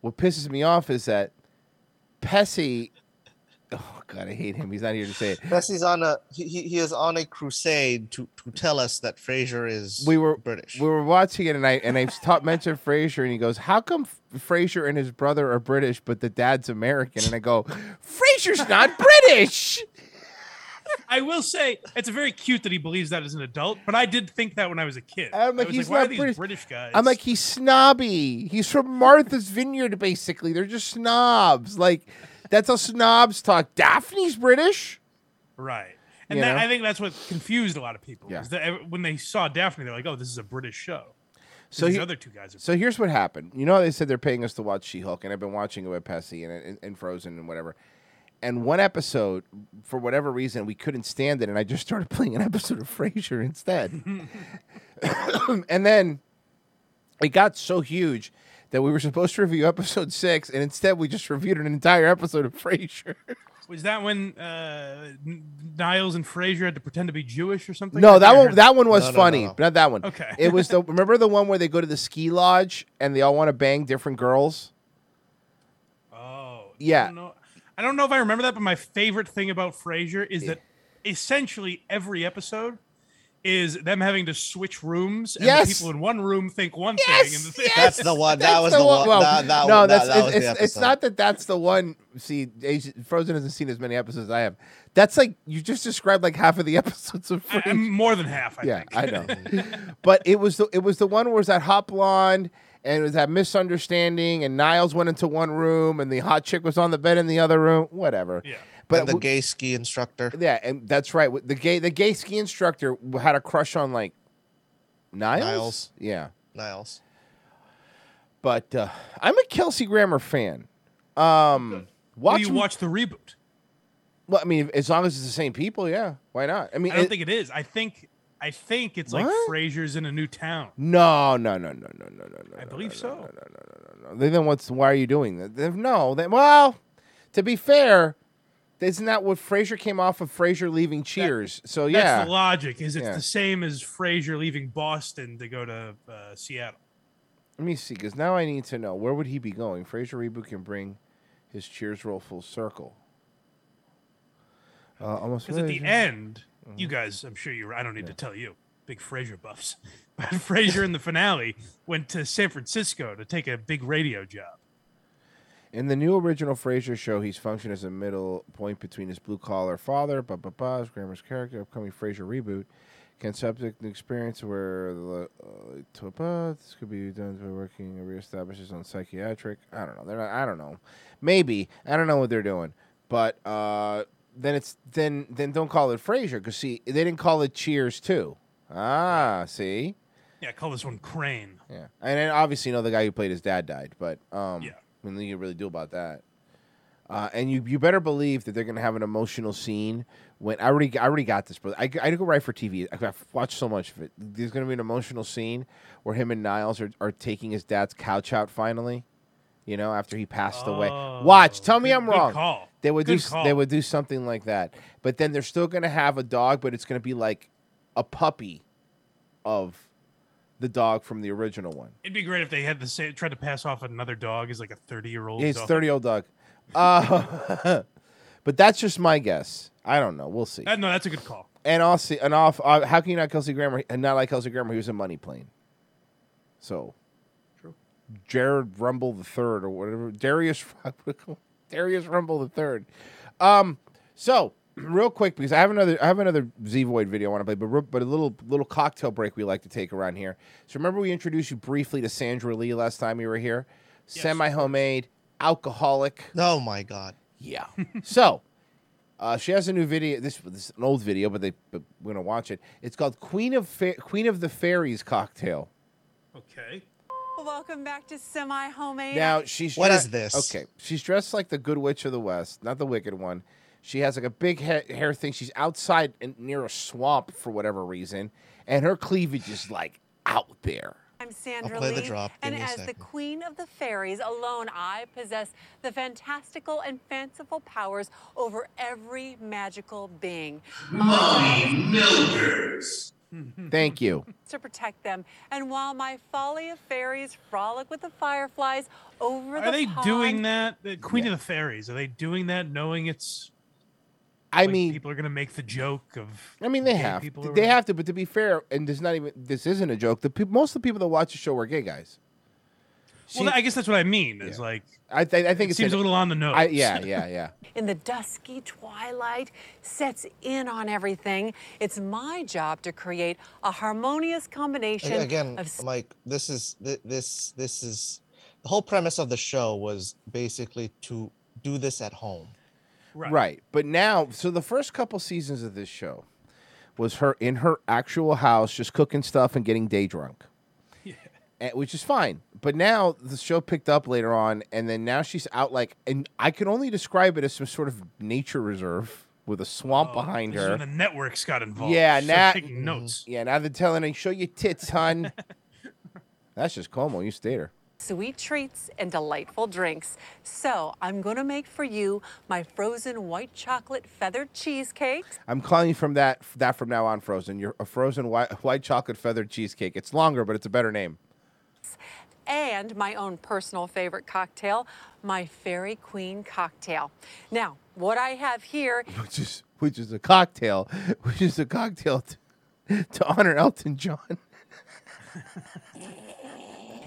What pisses me off is that Pessy. God, I hate him. He's not here to say it. Bessie's on a he, he he is on a crusade to to tell us that Frasier is we were British. We were watching it, and I and I taught mentioned Frasier, and he goes, "How come F- Frasier and his brother are British, but the dad's American?" And I go, "Frasier's not British." I will say it's very cute that he believes that as an adult, but I did think that when I was a kid. I'm like, I was he's like, why not are British. British, guys? I'm like, he's snobby. He's from Martha's Vineyard, basically. They're just snobs. Like, that's how snobs talk. Daphne's British. right. And that. I think that's what confused a lot of people. Yeah. that when they saw Daphne, they're like, "Oh, this is a British show." So these he- other two guys are. So here's what happened. You know, they said they're paying us to watch She-Hulk, and I've been watching it with Pessy and, and, and Frozen and whatever. And one episode, for whatever reason, we couldn't stand it, and I just started playing an episode of Frasier instead. and then it got so huge that we were supposed to review episode six, and instead we just reviewed an entire episode of Frasier. Was that when uh, Niles and Frasier had to pretend to be Jewish or something? No, that one that one was No, no, funny, no, no. but not that one. Okay. It was the remember the one where they go to the ski lodge and they all want to bang different girls? Oh, Yeah. I don't, know. I don't know if I remember that, but my favorite thing about Frasier is that essentially every episode is them having to switch rooms, and Yes. the people in one room think one thing, and the thing That's the one. That was That's the one. Well, that, that, no, that's it's, it's, it's not that that's the one. See, Asian- Frozen hasn't seen as many episodes as I have. That's like you just described like half of the episodes of I- more than half. I yeah, think. I know. but it was the it was the one where it was that hot blonde and it was that misunderstanding and Niles went into one room and the hot chick was on the bed in the other room. Whatever. Yeah. But and the w- gay ski instructor. yeah, and that's right. The gay the gay ski instructor had a crush on like Niles. Niles. Yeah. Niles. But uh, I'm a Kelsey Grammer fan. Um, Will watch you watch the reboot? Well, I mean, as long as it's the same people, yeah. Why not? I mean, I don't it- think it is. I think I think it's like What? Frasier's in a new town. no, no, no, no, no, no, no, no. I believe so. no. No, no, no, no, no. Then what's? Why are you doing that? No. Then, well, to be fair, isn't that what Frasier came off of? Frasier leaving Cheers. so yeah, That's yeah. the logic. Is it's Yeah. the same as Frasier leaving Boston to go to uh, Seattle. Let me see, because now I need to know where would he be going. Frasier reboot can bring his Cheers role full circle. Uh, almost Because at the end, you Mm-hmm. guys, I'm sure you. I don't need to tell you, big Frasier buffs. But Frasier in the finale went to San Francisco to take a big radio job. In the new original Frasier show, he's functioned as a middle point between his blue collar father, ba ba ba, his character, upcoming Frasier reboot, can subject an experience where the uh, this could be done by working reestablishes on psychiatric. I don't know. They're not, I don't know. Maybe I don't know what they're doing, but uh, then it's then then don't call it Frasier because see they didn't call it Cheers too. Ah, see. Yeah, call this one Crane. Yeah, and then obviously you know the guy who played his dad died, but um, Yeah. Nothing you can really do about that. Uh, and you you better believe that they're gonna have an emotional scene when I already I already got this, but I I go right for TV. I've watched so much of it. There's gonna be an emotional scene where him and Niles are, are taking his dad's couch out finally. You know, after he passed away. Watch. Tell me good- I'm wrong. call. They would Good do s- they would do something like that. But then they're still gonna have a dog, but it's gonna be like a puppy of the dog from the original one. It'd be great if they had the same, tried to pass off another dog as like a 30 year old. Yeah, it's thirty year old dog. Uh, but that's just my guess. I don't know. We'll see. Uh, no, that's a good call. And I'll see. and off. Uh, how can you not Kelsey Grammer and not like Kelsey Grammer? He was a money plane. So, True. Jared Rumble the third or whatever. Darius Darius Rumble the third. Um. So real quick because I have another I have another Z Void video I want to play, but real- but a little little cocktail break we like to take around here. So remember we introduced you briefly to Sandra Lee last time you were here. Semi homemade, alcoholic. Oh my god. Yeah. so, uh, she has a new video. This, this is an old video, but they but we're gonna watch it. It's called Queen of Fa- Queen of the Fairies cocktail. Okay. Welcome back to Semi Homemade. Now she's What dre- is this? Okay, she's dressed like the Good Witch of the West, not the Wicked one. She has like a big ha- hair thing. She's outside in, near a swamp for whatever reason, and her cleavage is like out there. I'm Sandra I'll play the Lee, drop. And me a as the queen of the fairies alone, I possess the fantastical and fanciful powers over every magical being. My Milgers. Thank you. To protect them, and while my folly of fairies frolic with the fireflies over the Are they pond, doing that? The Queen of the Fairies. Are they doing that knowing it's. I like, mean, people are going to make the joke of. I mean, they gay have people they whatever? have to. But to be fair, and this not even this isn't a joke. The peop most of the people that watch the show are gay guys. well, I guess that's what I mean. Is like I, th- I think it it's seems an- a little on the nose. I, yeah, yeah, yeah. in the dusky twilight sets in on everything. It's my job to create a harmonious combination Ag- Again, of Mike, this is this this is the whole premise of the show was basically to do this at home. Right. But now, so the first couple seasons of this show was her in her actual house just cooking stuff and getting day drunk. Yeah. which is fine. But now the show picked up later on, and then now she's out like, and I can only describe it as some sort of nature reserve with a swamp oh, behind her. when the networks got involved. Yeah, now taking notes. Yeah, now they're telling her, show your tits, hun. That's just Como. You stayed her. Sweet treats and delightful drinks. So I'm going to make for you my frozen white chocolate feathered cheesecakes. I'm calling you from that that from now on, Frozen. You're a frozen white, white chocolate feathered cheesecake. It's longer, but it's a better name. and my own personal favorite cocktail, my Fairy Queen cocktail. Now, what I have here Which is which is a cocktail, which is a cocktail to, to honor Elton John.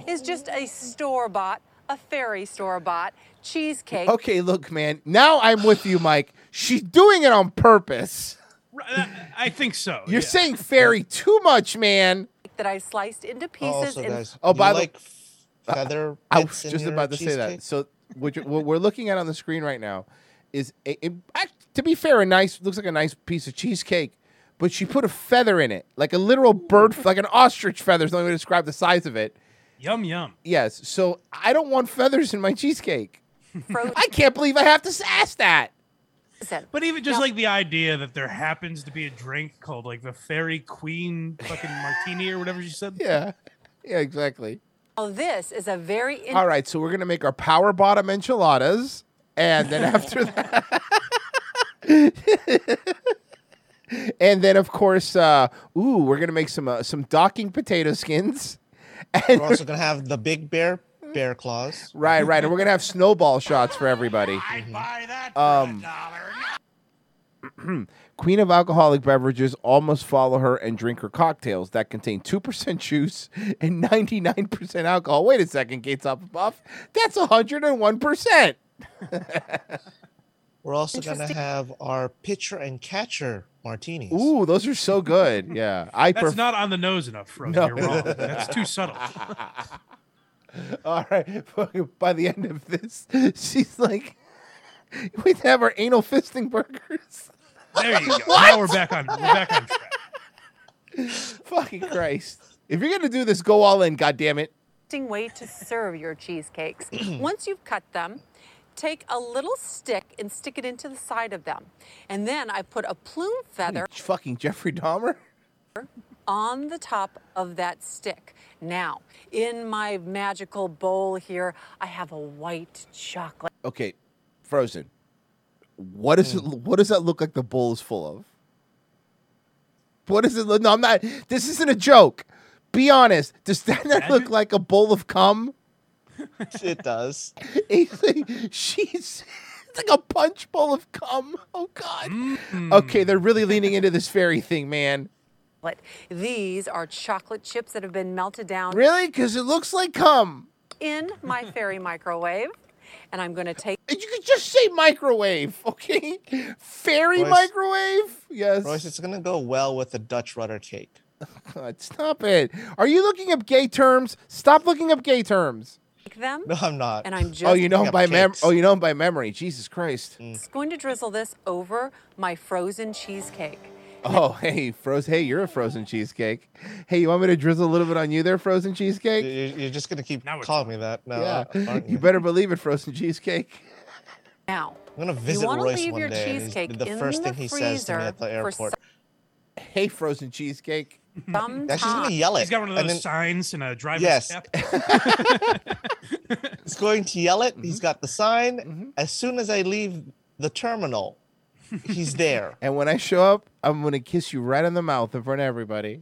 is just a store bought, a fairy store bought cheesecake. Okay, look, man. Now I'm with you, Mike. She's doing it on purpose. I think so. You're saying fairy too much, man. That I sliced into oh, pieces. Also, and guys, Oh, by the like feather I was just about to say that. cheesecake? So what, you- what we're looking at on the screen right now is, a, a- act- to be fair, a nice looks like a nice piece of cheesecake, but she put a feather in it, like a literal bird, like an ostrich feather. Is the only way to describe the size of it. Yum yum. Yes. So I don't want feathers in my cheesecake. I can't believe I have to ask that. But even just like the idea that there happens to be a drink called like the Fairy Queen fucking martini or whatever she said. Yeah. Yeah. Exactly. Now, this is a very in- All right. So we're gonna make our power bottom enchiladas, and then after that. And then, of course, uh, ooh, we're gonna make some uh, some docking potato skins. We're also gonna have the big bear bear claws. Right, right. And we're gonna have snowball shots for everybody. I'd buy that um, Queen of alcoholic beverages almost follow her and drink her cocktails that contain 2% juice and 99% alcohol. Wait a second, Gates up above. That's 101%. We're also gonna have our pitcher and catcher martinis. Ooh, those are so good. Yeah. I That's pref- not on the nose enough, Frozen. No. You're wrong. That's too subtle. All right. By the end of this, she's like, we have our anal fisting burgers. There you go. Now we're back on. We're back on track. Fucking Christ. If you're going to do this, go all in, goddammit. interesting way to serve your cheesecakes. Once you've cut them, take a little stick and stick it into the side of them. And then I put a plume hmm, feather Fucking Jeffrey Dahmer. on the top of that stick. Now, in my magical bowl here, I have a white chocolate. Okay, Frozen. What is it? Hmm. What does that look like? The bowl is full of. What does it look? No, I'm not. This isn't a joke. Be honest. Does that not look like a bowl of cum? It does. She's. It's like a punch bowl of cum. Oh God. Mm. Okay, they're really leaning into this fairy thing, man. These are chocolate chips that have been melted down Really? Because it looks like cum. in my fairy microwave. And I'm going to take. You could just say microwave, okay? Fairy Royce- microwave? Yes. Royce, it's gonna go well with the Dutch rudder cake. God, stop it. Are you looking up gay terms? Stop looking up gay terms. Them. No, I'm not. And I'm oh, just Oh, you know him by mem- Oh, you know him by memory. Jesus Christ. Mm. It's going to drizzle this over my frozen cheesecake. Oh, hey, froze. Hey, you're a frozen cheesecake. Hey, you want me to drizzle a little bit on you there, frozen cheesecake? You're, you're just gonna keep calling me that now, yeah. Uh, you you? better believe it, frozen cheesecake. Now, I'm gonna visit want to Royce leave one your day. cheesecake the in first the thing he says to me at the for airport. Hey, frozen cheesecake. Some Actually, he's gonna yell it. He's got one of those then- signs and a driver's Yes. cap. He's going to yell it. Mm-hmm. He's got the sign. As soon as I leave the terminal, he's there. And when I show up, I'm going to kiss you right on the mouth in front of everybody.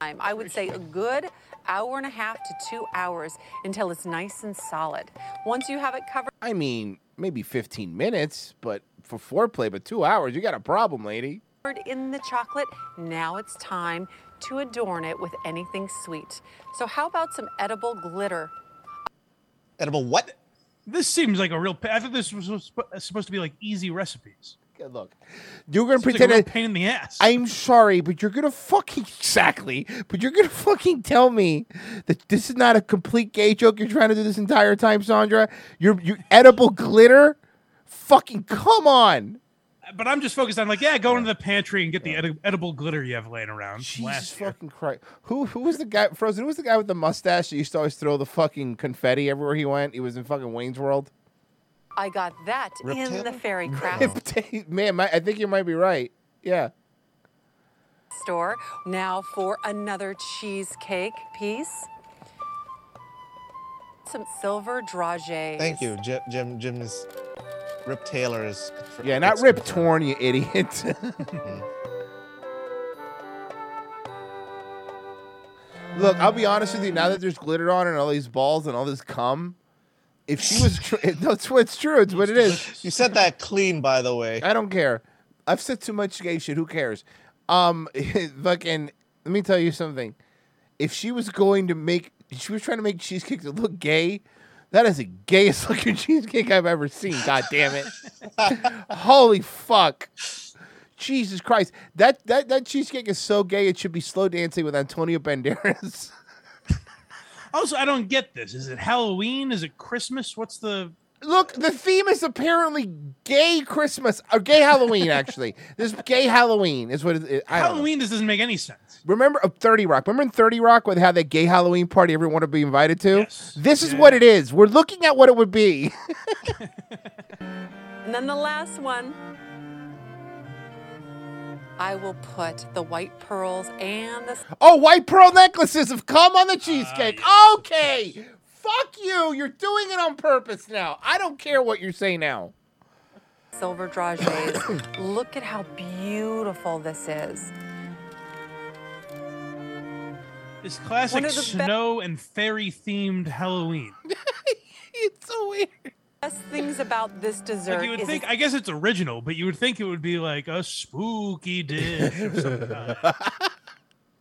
I would say a good hour and a half to two hours until it's nice and solid. Once you have it covered I mean, maybe 15 minutes, but for foreplay, but two hours, you got a problem, lady. In the chocolate, now it's time to adorn it with anything sweet. So how about some edible glitter? Edible what? This seems like a real. pa- I thought this was supposed- supposed to be like easy recipes. Good look. You're gonna Seems like a real pain in the ass. I'm sorry, but you're gonna fucking exactly. But you're gonna fucking tell me that this is not a complete gay joke you're trying to do this entire time, Sandra. You're you edible glitter. Fucking come on. But I'm just focused on like, yeah, go into the pantry and get the edi- edible glitter you have laying around. from Jesus last year. fucking Christ. Who who was the guy Frozen? Who was the guy with the mustache that used to always throw the fucking confetti everywhere he went? He was in fucking Wayne's World. I got that Rip in the fairy craft Man, my, I think you might be right. Yeah. store. Now for another cheesecake piece. Some silver dragées. Thank you, Jim. Jim. Jim's Rip Taylor is. Yeah, not Rip Torn, you idiot. Look, I'll be honest with you. Now that there's glitter on and all these balls and all this cum, if she was, tr- that's what's true. It's what it is. You said that clean, by the way. I don't care. I've said too much gay shit. Who cares? Um, fucking. Let me tell you something. If she was going to make, she was trying to make cheesecake to look gay. That is the gayest looking cheesecake I've ever seen. God damn it! Holy fuck! Jesus Christ! That that that cheesecake is so gay. It should be slow dancing with Antonio Banderas. Also, I don't get this. Is it Halloween? Is it Christmas? What's the? Look, the theme is apparently gay Christmas or gay Halloween. Actually, this gay Halloween is what it is. I don't know. Halloween. This doesn't make any sense. Remember uh, 30 Rock? Remember in 30 Rock where they had that gay Halloween party everyone would be invited to? This is what it is. We're looking at what it would be. And then the last one. I will put the white pearls and the oh, white pearl necklaces have come on the cheesecake. Okay. Fuck you. You're doing it on purpose now. I don't care what you say now. silver dragées. Look at how beautiful this is. This classic One the be- snow and fairy themed Halloween. it's so weird. Best things about this dessert Like you would is think, it's I guess it's original, but you would think it would be like a spooky dish of some kind.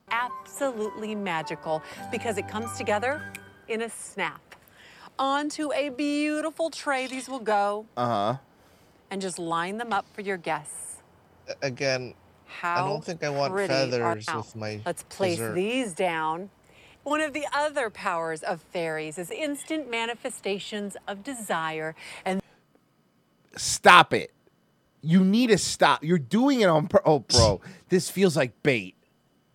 absolutely magical because it comes together in a snap. Onto a beautiful tray, these will go, Uh huh. and just line them up for your guests. Again, How I don't think I want feathers with my. Let's place dessert. these down. One of the other powers of fairies is instant manifestations of desire. And Stop it. You need to stop. You're doing it on pur- Oh, bro. This feels like bait.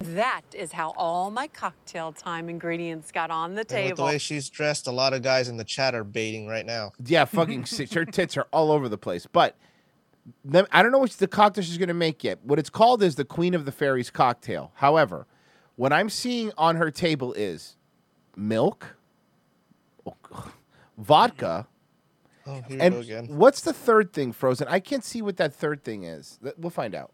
That is how all my cocktail time ingredients got on the And with the way she's dressed, a lot of guys in the chat are baiting right now. Yeah, fucking six. Her tits are all over the place. But I don't know which the cocktail she's going to make yet. What it's called is the Queen of the Fairies cocktail. However, what I'm seeing on her table is milk, vodka, Oh, here we and go again. what's the third thing, Frozen? I can't see what that third thing is. We'll find out.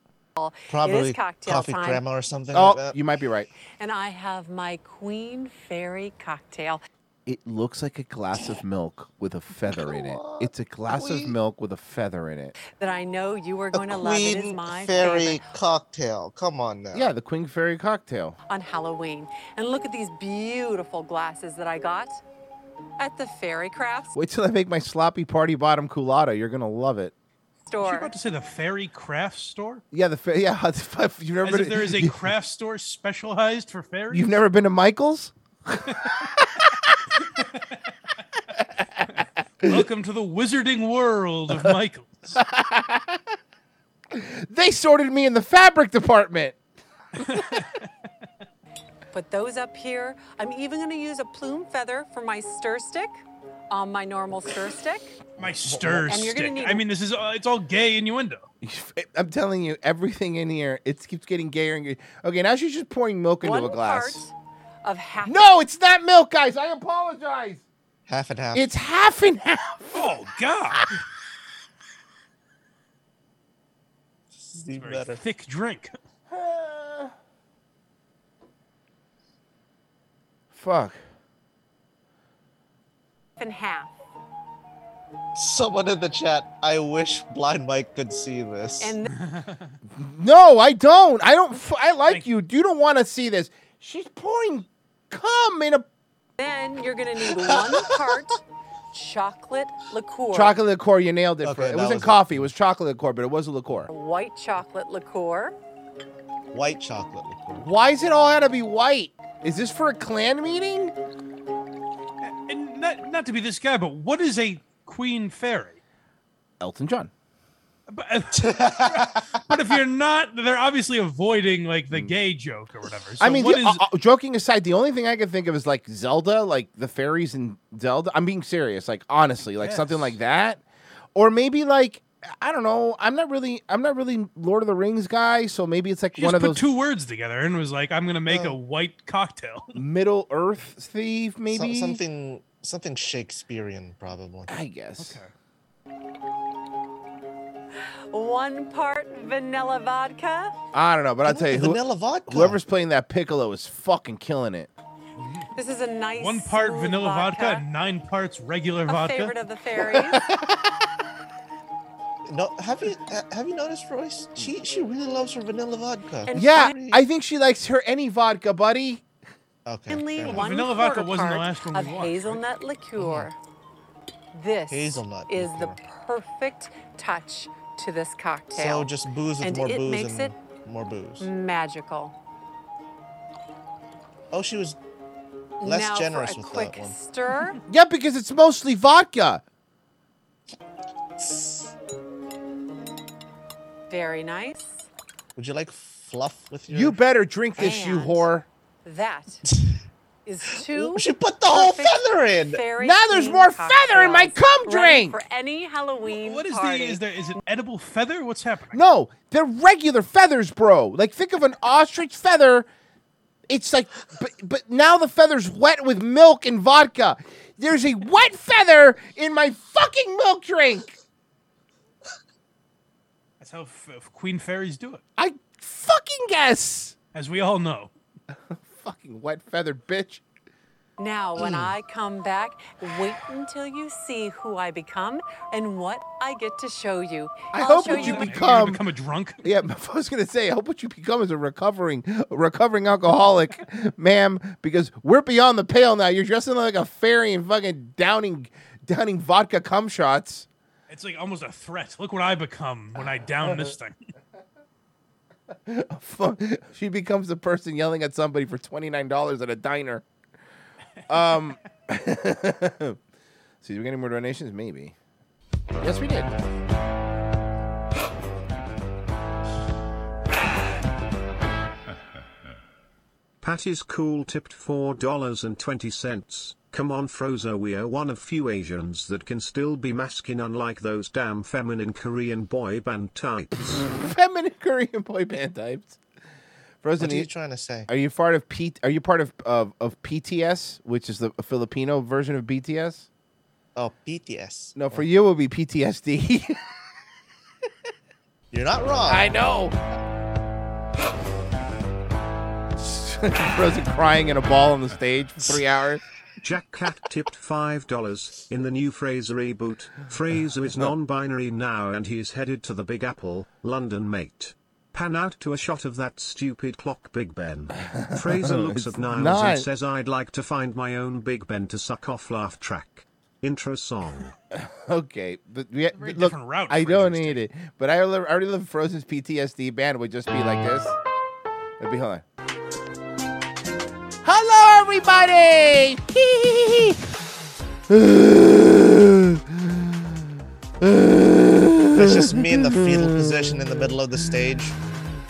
It Probably is cocktail coffee time. crema or something Oh, like that. you might be right. And I have my Queen Fairy cocktail. It looks like a glass of milk with a feather in it. It's a glass of milk with a feather in it. that I know you are going to love. It is my Fairy favorite cocktail. Come on now. Yeah, the Queen Fairy cocktail. on Halloween. And look at these beautiful glasses that I got at the Fairy Crafts Wait till I make my sloppy party bottom culotta. You're gonna love it. You're about to say the fairy craft store? Yeah, the fa- yeah. You've never As been. if there is a craft store specialized for fairies? You've never been to Michael's? Welcome to the wizarding world of Michaels. They sorted me in the fabric department. Put those up here. I'm even going to use a plume feather for my stir stick on my normal stir stick. My stir And you're gonna stick. need I mean, this is uh, it's all gay innuendo. I'm telling you, everything in here, it keeps getting gayer and gayer. Okay, now she's just pouring milk into One a glass. part of half. No, it's not milk, guys. I apologize. Half and half. It's half and half. Oh God! This is even better. thick drink. Fuck. And half. Someone in the chat. I wish Blind Mike could see this. And No, I don't. I don't. f- I like you. You don't want to see this. She's pouring cum in a. then you're going to need one part chocolate liqueur. Chocolate liqueur, you nailed it. for, Okay, it wasn't was it. coffee. It was chocolate liqueur, but it was a liqueur. White chocolate liqueur. White chocolate liqueur. Why is it all had to be white? Is this for a clan meeting? And not not to be this guy, but what is a queen fairy? Elton John. But, but if you're not, they're obviously avoiding like the gay joke or whatever. So. I mean, what the- is? uh, uh, joking aside, the only thing I can think of is like Zelda, like the fairies in Zelda. I'm being serious, like honestly, like something like that, or maybe like I don't know. I'm not really, I'm not really Lord of the Rings guy, so maybe it's like She one just of put those two words together and was like, "I'm gonna make a white cocktail." Middle Earth thief, So- maybe something something Shakespearean, probably. I guess. Okay. One part vanilla vodka. I don't know, but I'll tell you, who- Vanilla vodka. whoever's playing that piccolo is fucking killing it. This is a nice One part smooth vanilla vodka, vodka. and nine parts regular A vodka. favorite of the fairies. No, have you ha- have you noticed, Royce? She she really loves her vanilla vodka. yeah, I think she likes her any vodka, buddy. Okay. Finally, fair one Vanilla vodka wasn't the part last one of we watched, right? hazelnut liqueur. Mm-hmm. This Hazelnut is the perfect touch to this cocktail. So just booze with and more it booze makes and it more booze. magical. Oh, she was less now generous for a with quick that one. stir. Yeah, because it's mostly vodka. Very nice. Would you like fluff with your? You better drink this, you whore. That is two. She put the whole feather in. Now there's more feather in my cum drink. For any Halloween What is party. the? Is there? Is it edible feather? What's happening? No, they're regular feathers, bro. Like think of an ostrich feather. It's like, but, but now the feather's wet with milk and vodka. There's a wet feather in my fucking milk drink. That's how f- f- queen fairies do it, I fucking guess. as we all know. Fucking wet feathered bitch. Now, when Mm. I come back, wait until you see who I become and what I get to show you. I I'll hope show what you you become. become a drunk. Yeah, I was gonna say, I hope what you become is a recovering, a recovering alcoholic, ma'am, because we're beyond the pale now. You're dressing like a fairy and fucking downing, downing vodka cum shots. It's like almost a threat. Look what I become when I down this thing. she becomes the person yelling at somebody for twenty nine dollars at a diner. Um, see, did we get any more donations? Maybe. Yes, we did. Patty's cool tipped $4.20. Come on, Frozo, we're one of few Asians that can still be masculine unlike those damn feminine Korean boy band types. Feminine Korean boy band types. Frozen, What are you you- trying to say? Are you part of P? Are you part of of, of PTS, which is the Filipino version of BTS? Oh, BTS. No, for oh. you it would be PTSD. You're not wrong. I know. Frozen crying in a ball on the stage for three hours. Jack Cat tipped $5 in the new Frasier reboot. Frasier is non binary now and he is headed to the Big Apple, London mate. Pan out to a shot of that stupid clock, Big Ben. Frasier looks at Niles not. and says, I'd like to find my own Big Ben to suck off laugh track. Intro song. Okay, but we, Very look, different route I don't need it, but I already love Frozen's PTSD band would just be like this. It'd be hold on. Hello, everybody. That's just me in the fetal position in the middle of the stage.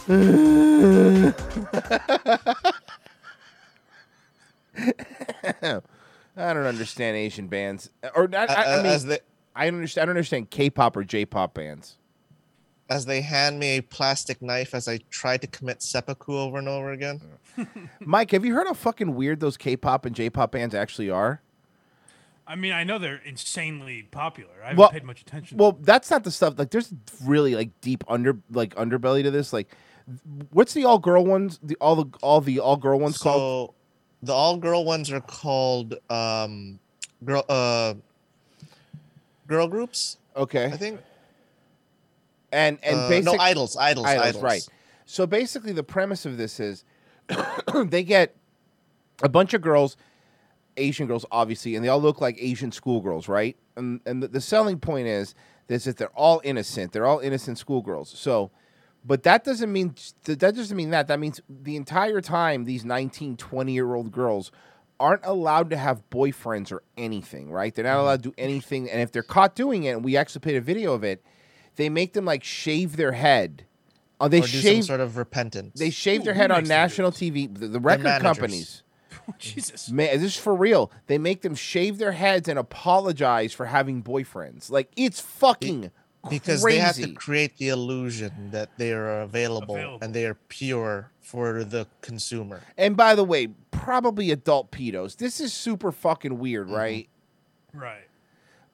I don't understand Asian bands, or I, I, Uh, I uh, mean, as they- I don't understand. I don't understand K-pop or J-pop bands. As they hand me a plastic knife as I try to commit seppuku over and over again. Mike, have you heard how fucking weird those K-pop and J-pop bands actually are? I mean, I know they're insanely popular. I haven't well, paid much attention. Well, that's not the stuff. Like, there's really like deep under like underbelly to this. Like, what's the all girl ones? The all the all the all girl ones called? So the all girl ones are called um girl uh girl groups. Okay. I think. And and Uh, no, basic idols, idols, idols. right? So basically, the premise of this is they get a bunch of girls Asian girls, obviously, and they all look like Asian schoolgirls, right? And and the, the selling point is is that they're all innocent. They're all innocent schoolgirls. So, but that doesn't mean that doesn't mean that. That means the entire time these 19, 20 year old girls aren't allowed to have boyfriends or anything, right? They're not allowed to do anything. And if they're caught doing it, and we actually played a video of it, they make them like shave their head. Uh, they or do shave some sort of repentance. they shave Ooh, their head on makes them do national TV. The, the record managers. companies. Jesus. Man, this is for real. They make them shave their heads and apologize for having boyfriends. Like it's fucking because crazy. they have to create the illusion that they are available, and they are pure for the consumer. And by the way, probably adult pedos. This is super fucking weird, Mm-hmm. right? Right.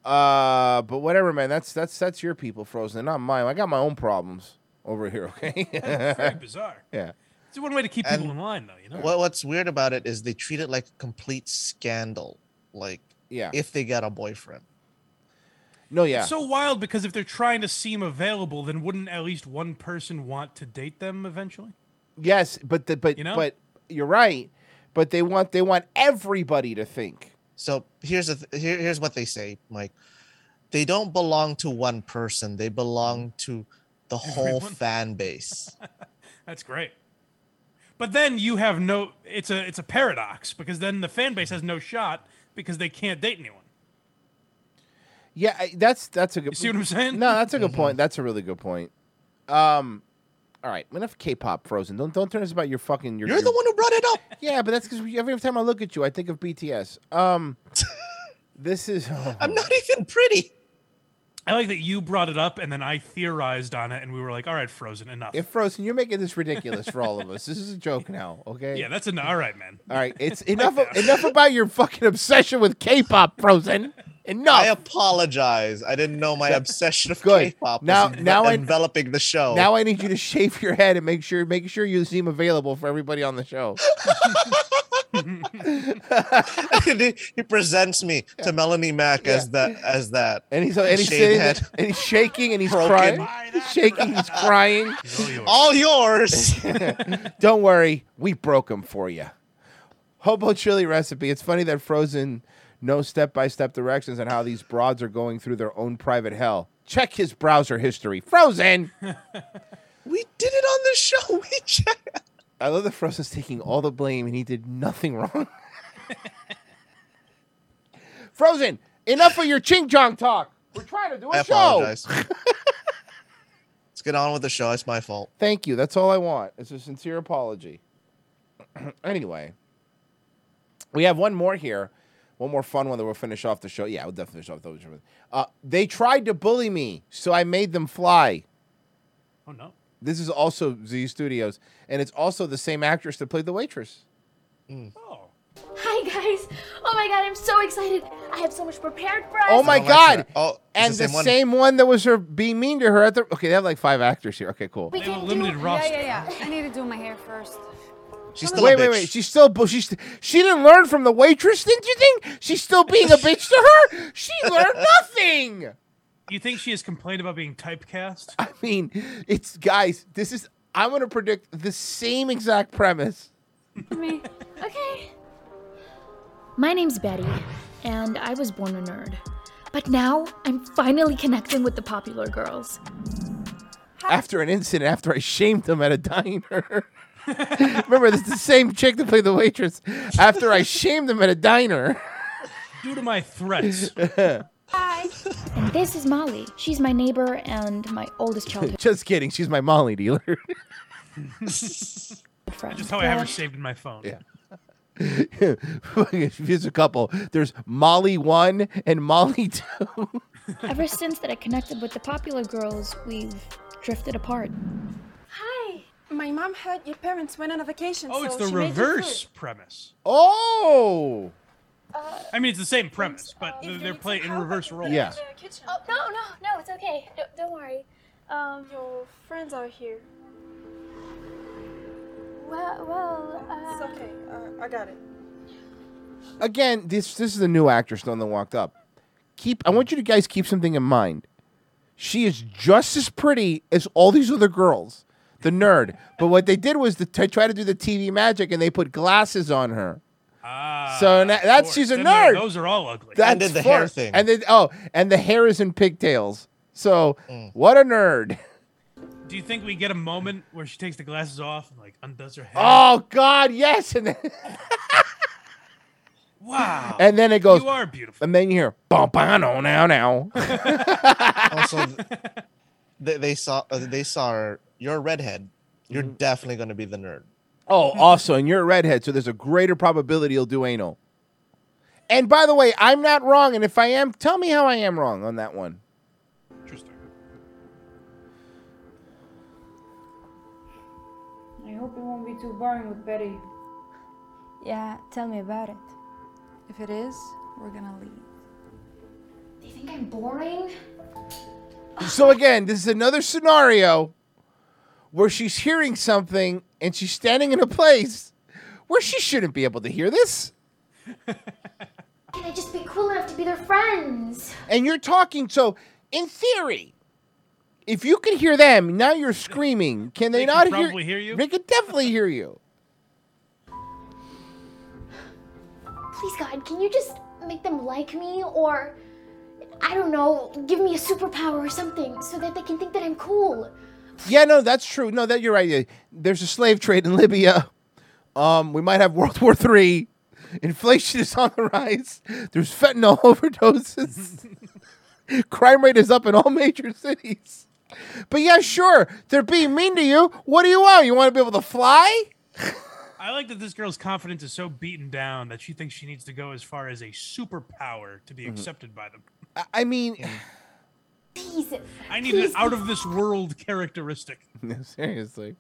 Uh, but whatever, man. That's that's that's your people, Frozen, not mine. I got my own problems over here. Okay. Very bizarre. Yeah. It's one way to keep people And in line, though. You know. What, what's weird about it is they treat it like a complete scandal. Like, Yeah. if they get a boyfriend. No, yeah. It's so wild because if they're trying to seem available, then wouldn't at least one person want to date them eventually? Yes, but the, but You know? but you're right. But they want they want everybody to think. So here's the th- here, here's what they say, Mike. They don't belong to one person. They belong to the whole Everyone. fan base. That's great. But then you have no. It's a it's a paradox because then the fan base has no shot because they can't date anyone. Yeah, I- that's that's a good. You see what I'm saying? No, that's a good Mm-hmm. point. That's a really good point. Um, all right, enough K-pop, Frozen. Don't don't turn us about your fucking. Your, You're the one who brought it up. Yeah, but that's because every time I look at you, I think of BTS. Um, this is. I'm not even pretty. I like that you brought it up and then I theorized on it and we were like, all right, Frozen, enough. If Frozen, you're making this ridiculous for all of us. This is a joke now, okay? yeah, that's an all right, man. All right, it's enough. enough about your fucking obsession with K-pop, Frozen. Enough. I apologize. I didn't know my obsession of Good. K-pop was Now- enve- now I- enveloping the show. Now I need you to shave your head and make sure make sure you seem available for everybody on the show. he presents me to Melanie Mack as that as that. And he's and he's sitting head. there, and he's shaking and he's Broken. crying. He's shaking, he's crying. All yours. Don't worry, we broke him for you. Hobo chili recipe. It's funny that Frozen knows step by step directions on how these broads are going through their own private hell. Check his browser history. Frozen. we did it on the show. We checked. I love that Frozen's taking all the blame and he did nothing wrong. Frozen, enough of your ching chong talk. We're trying to do a I show. Let's get on with the show. It's my fault. Thank you. That's all I want. It's a sincere apology. anyway, we have one more here. One more fun one that we'll finish off the show. Yeah, we'll definitely finish off the show. Uh, they tried to bully me, so I made them fly. Oh no. This is also Z Studios, and it's also the same actress that played the waitress. Oh Hi guys! Oh my god, I'm so excited! I have so much prepared for us. Oh my god! Oh, and it's the, the same same, one. one. that was her being mean to her at the. Okay, they have like five actors here. Okay, cool. We They have a limited do. roster. Yeah, yeah, yeah. I need to do my hair first. She's still wait, a wait, bitch. wait. She's still. bu- She's. She didn't learn from the waitress. Didn't you think she's still being a bitch to her? She learned nothing. You think she has complained about being typecast? I mean, it's guys. This is. I'm gonna predict the same exact premise. Me. Okay. My name's Betty, and I was born a nerd. But now I'm finally connecting with the popular girls. After an incident, after I shamed them at a diner. Remember, this is the same chick that played the waitress. After I shamed them at a diner. Due to my threats. Hi. And this is Molly. She's my neighbor and my oldest childhood Just kidding. She's my Molly dealer. friend. Just how I have her saved in my phone. Yeah. Here's a couple. There's Molly one and Molly two. Ever since that I connected with the popular girls, we've drifted apart. Hi. My mom heard your parents went on a vacation. Oh, so it's the she made you reverse food. premise. Oh. I mean, it's the same premise, but they're playing in reverse roles. Yeah. Oh, no, no, no, it's okay. Don't, don't worry. Um, Your friends are here. well, well, uh... It's okay. Uh, I got it. Again, this this is a new actress, the one that walked up. Keep. I want you to guys keep something in mind. She is just as pretty as all these other girls. The nerd. But what they did was to t- try to do the TV magic, and they put glasses on her. Ah, so na- that's she's a Then nerd. Those are all ugly. That's did the hair thing. And then oh, and the hair is in pigtails. So Mm. what a nerd. Do you think we get a moment where she takes the glasses off and like undoes her hair? Oh God, yes. And then, wow. and then it goes. You are beautiful. And then you hear bombano now now. also, they, they saw uh, they saw her. You're a redhead. You're Mm-hmm. definitely going to be the nerd. Oh, also, and you're a redhead, so there's a greater probability you'll do anal. And by the way, I'm not wrong. And if I am, tell me how I am wrong on that one. Interesting. I hope it won't be too boring with Betty. Yeah, tell me about it. If it is, we're gonna leave. They think I'm boring? So again, this is another scenario where she's hearing something and she's standing in a place where she shouldn't be able to hear this. Can I just be cool enough to be their friends? And you're talking, so in theory, if you can hear them, now you're screaming. Can they, They can not probably hear you? They can definitely hear you. Please, God, can you just make them like me? Or, I don't know, give me a superpower or something so that they can think that I'm cool? Yeah, no, that's true. No, that you're right. There's a slave trade in Libya. Um, we might have World War Three. Inflation is on the rise. There's fentanyl overdoses. Crime rate is up in all major cities. But yeah, sure, they're being mean to you. What do you want? You want to be able to fly? I like that this girl's confidence is so beaten down that she thinks she needs to go as far as a superpower to be Mhm. accepted by them. I- I mean, Please. I need please, an out of this world characteristic. no, seriously.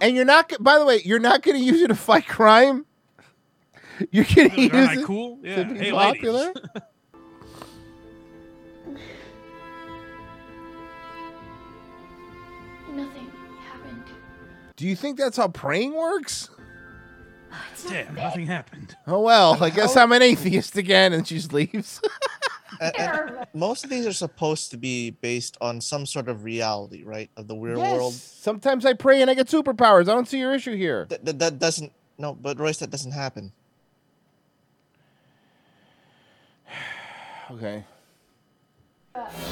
And you're not. By the way, you're not going to use it to fight crime. You're going to use I it cool? to Yeah. be Hey, popular. ladies. Nothing happened. Do you think that's how praying works? Damn, nothing happened. Oh well, I guess I'm an atheist again, and she just leaves. And- and most of these are supposed to be based on some sort of reality, right? Of the real Yes. world. Sometimes I pray and I get superpowers. I don't see your issue here. That, that, that doesn't. No, but Royce, that doesn't happen. Okay.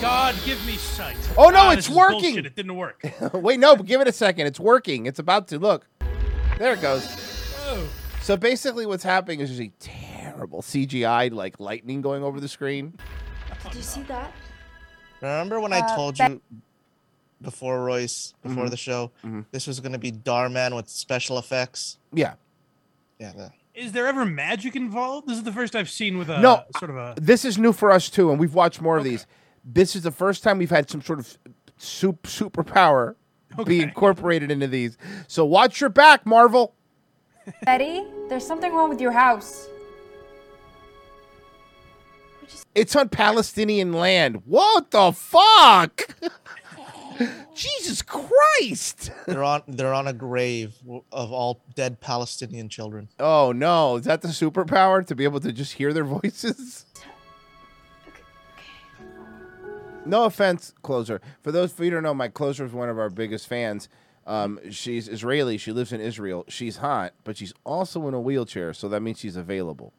God, give me sight. Oh no, Ah, it's this is working. bullshit. It didn't work. Wait, no, but give it a second. It's working. It's about to look. There it goes. So basically, what's happening is there's a terrible CGI like lightning going over the screen. Did you see that? Remember when I Uh, told you before Royce, before Mhm. the show, Mhm. this was going to be Dhar Mann with special effects? Yeah. Yeah. Is there ever magic involved? This is the first I've seen with a no, sort of a. This is new for us too, and we've watched more of these. This is the first time we've had some sort of sup- superpower be incorporated into these. So watch your back, Marvel. Betty, there's something wrong with your house. It's on Palestinian land. What the fuck? Jesus Christ! They're on. They're on a grave of all dead Palestinian children. Oh no, is that the superpower to be able to just hear their voices? No offense, closer. For those of you who don't know, my closer is one of our biggest fans. Um, she's Israeli. She lives in Israel. She's hot, but she's also in a wheelchair, so that means she's available.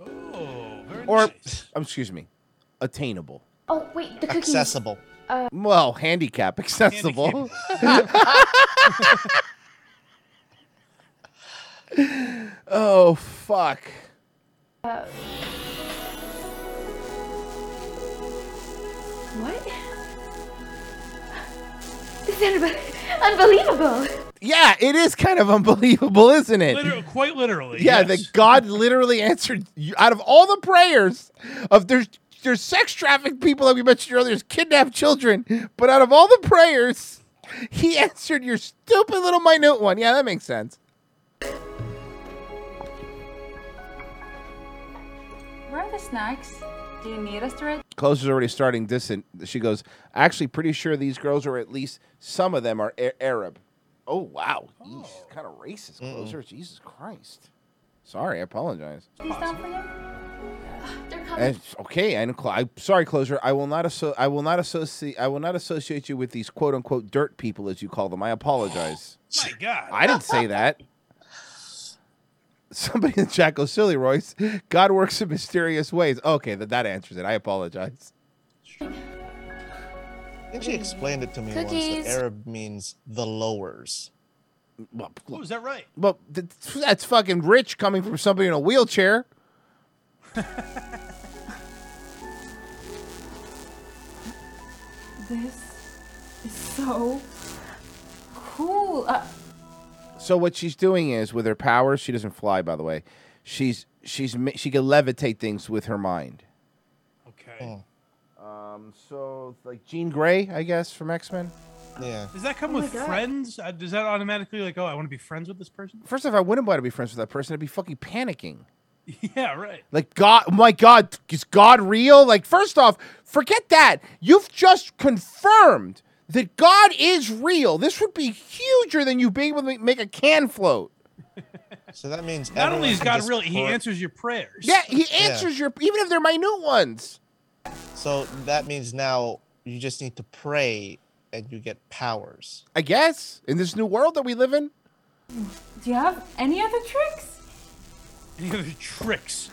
Oh, very Or, nice. um, excuse me, attainable. Oh, wait, the cookies. Accessible. Uh, Well, handicap accessible. oh fuck. uh, what? This is unbe- unbelievable. Yeah, it is kind of unbelievable, isn't it? Liter- quite literally. Yeah, yes. that God literally answered you out of all the prayers of there's there's sex trafficked people that we mentioned earlier, there's kidnapped children, but out of all the prayers, he answered your stupid little minute one. Yeah, that makes sense. Where are the snacks? Do you need us to read? Closer's already starting distant. She goes, actually, pretty sure these girls are at least some of them are A- Arab. Oh wow, Yeesh, oh. kind of racist. Closer, Jesus Christ. Sorry, I apologize. These down for you? They're coming. And- okay, I, I sorry, closer. I will not asso- I will not associate. I will not associate you with these quote unquote dirt people, as you call them. I apologize. My God. I didn't say that. Somebody in the chat goes, silly Royce. God works in mysterious ways. Okay, that, that answers it. I apologize. I think she explained it to me once. Cookies. That Arab means the lowers. Well, Oh, is that right? well th- that's fucking rich coming from somebody in a wheelchair. This is so cool. Uh, So what she's doing is with her powers, she doesn't fly. By the way, she's she's she can levitate things with her mind. Okay. Um. So like Jean Grey, I guess from X Men. Yeah. Does that come Oh with friends? Uh, does that automatically like, oh, I want to be friends with this person? First off, I wouldn't want to be friends with that person. I'd be fucking panicking. yeah, right. Like God, oh my God, is God real? Like first off, forget that. You've just confirmed that God is real. This would be huger than you being able to make a can float. So that means Not only is God just real, he answers your prayers. Yeah, he answers your even if they're minute ones. So that means now you just need to pray and you get powers. I guess in this new world that we live in. do you have any other tricks? Any other tricks?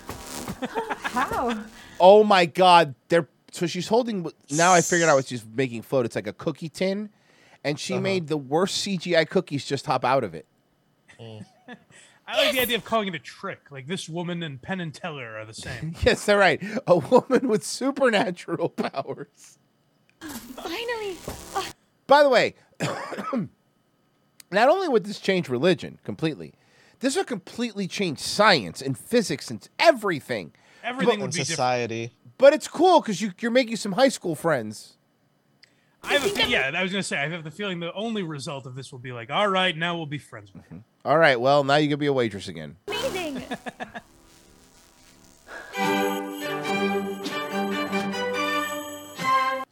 How? Oh my God, they're so she's holding. Now I figured out what she's making float. It's like a cookie tin, and she uh-huh. made the worst CGI cookies just hop out of it. I like the idea of calling it a trick. Like this woman and Penn and Teller are the same. Yes, they're right. A woman with supernatural powers. Finally. By the way, not only would this change religion completely, this would completely change science and physics and everything. Everything But- would be different. Society. But it's cool because you, you're making some high school friends. I have a fe- yeah, I was gonna say I have the feeling the only result of this will be like, all right, now we'll be friends with him. Mm-hmm. All right, well, now you can be a waitress again. Amazing.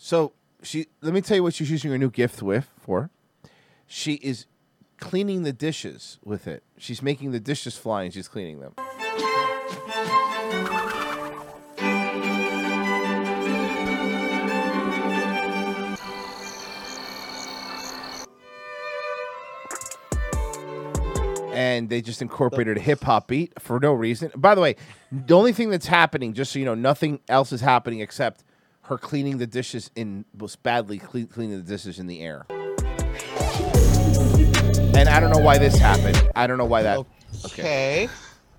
So she, let me tell you what she's using her new gift with for. She is cleaning the dishes with it. She's making the dishes fly and she's cleaning them. And they just incorporated a hip hop beat for no reason. By the way, the only thing that's happening, just so you know, nothing else is happening except her cleaning the dishes in most badly cle- cleaning the dishes in the air. And I don't know why this happened. I don't know why that. Okay.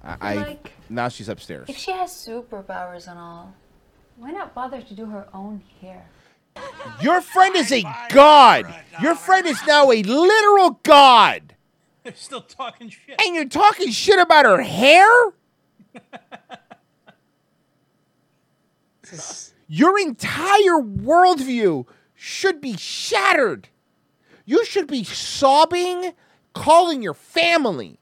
I, I Like- now she's upstairs. If she has superpowers and all, why not bother to do her own hair? Your friend is a god. Your friend is now a literal god. They're still talking shit. And you're talking shit about her hair? Your entire worldview should be shattered. You should be sobbing, calling your family.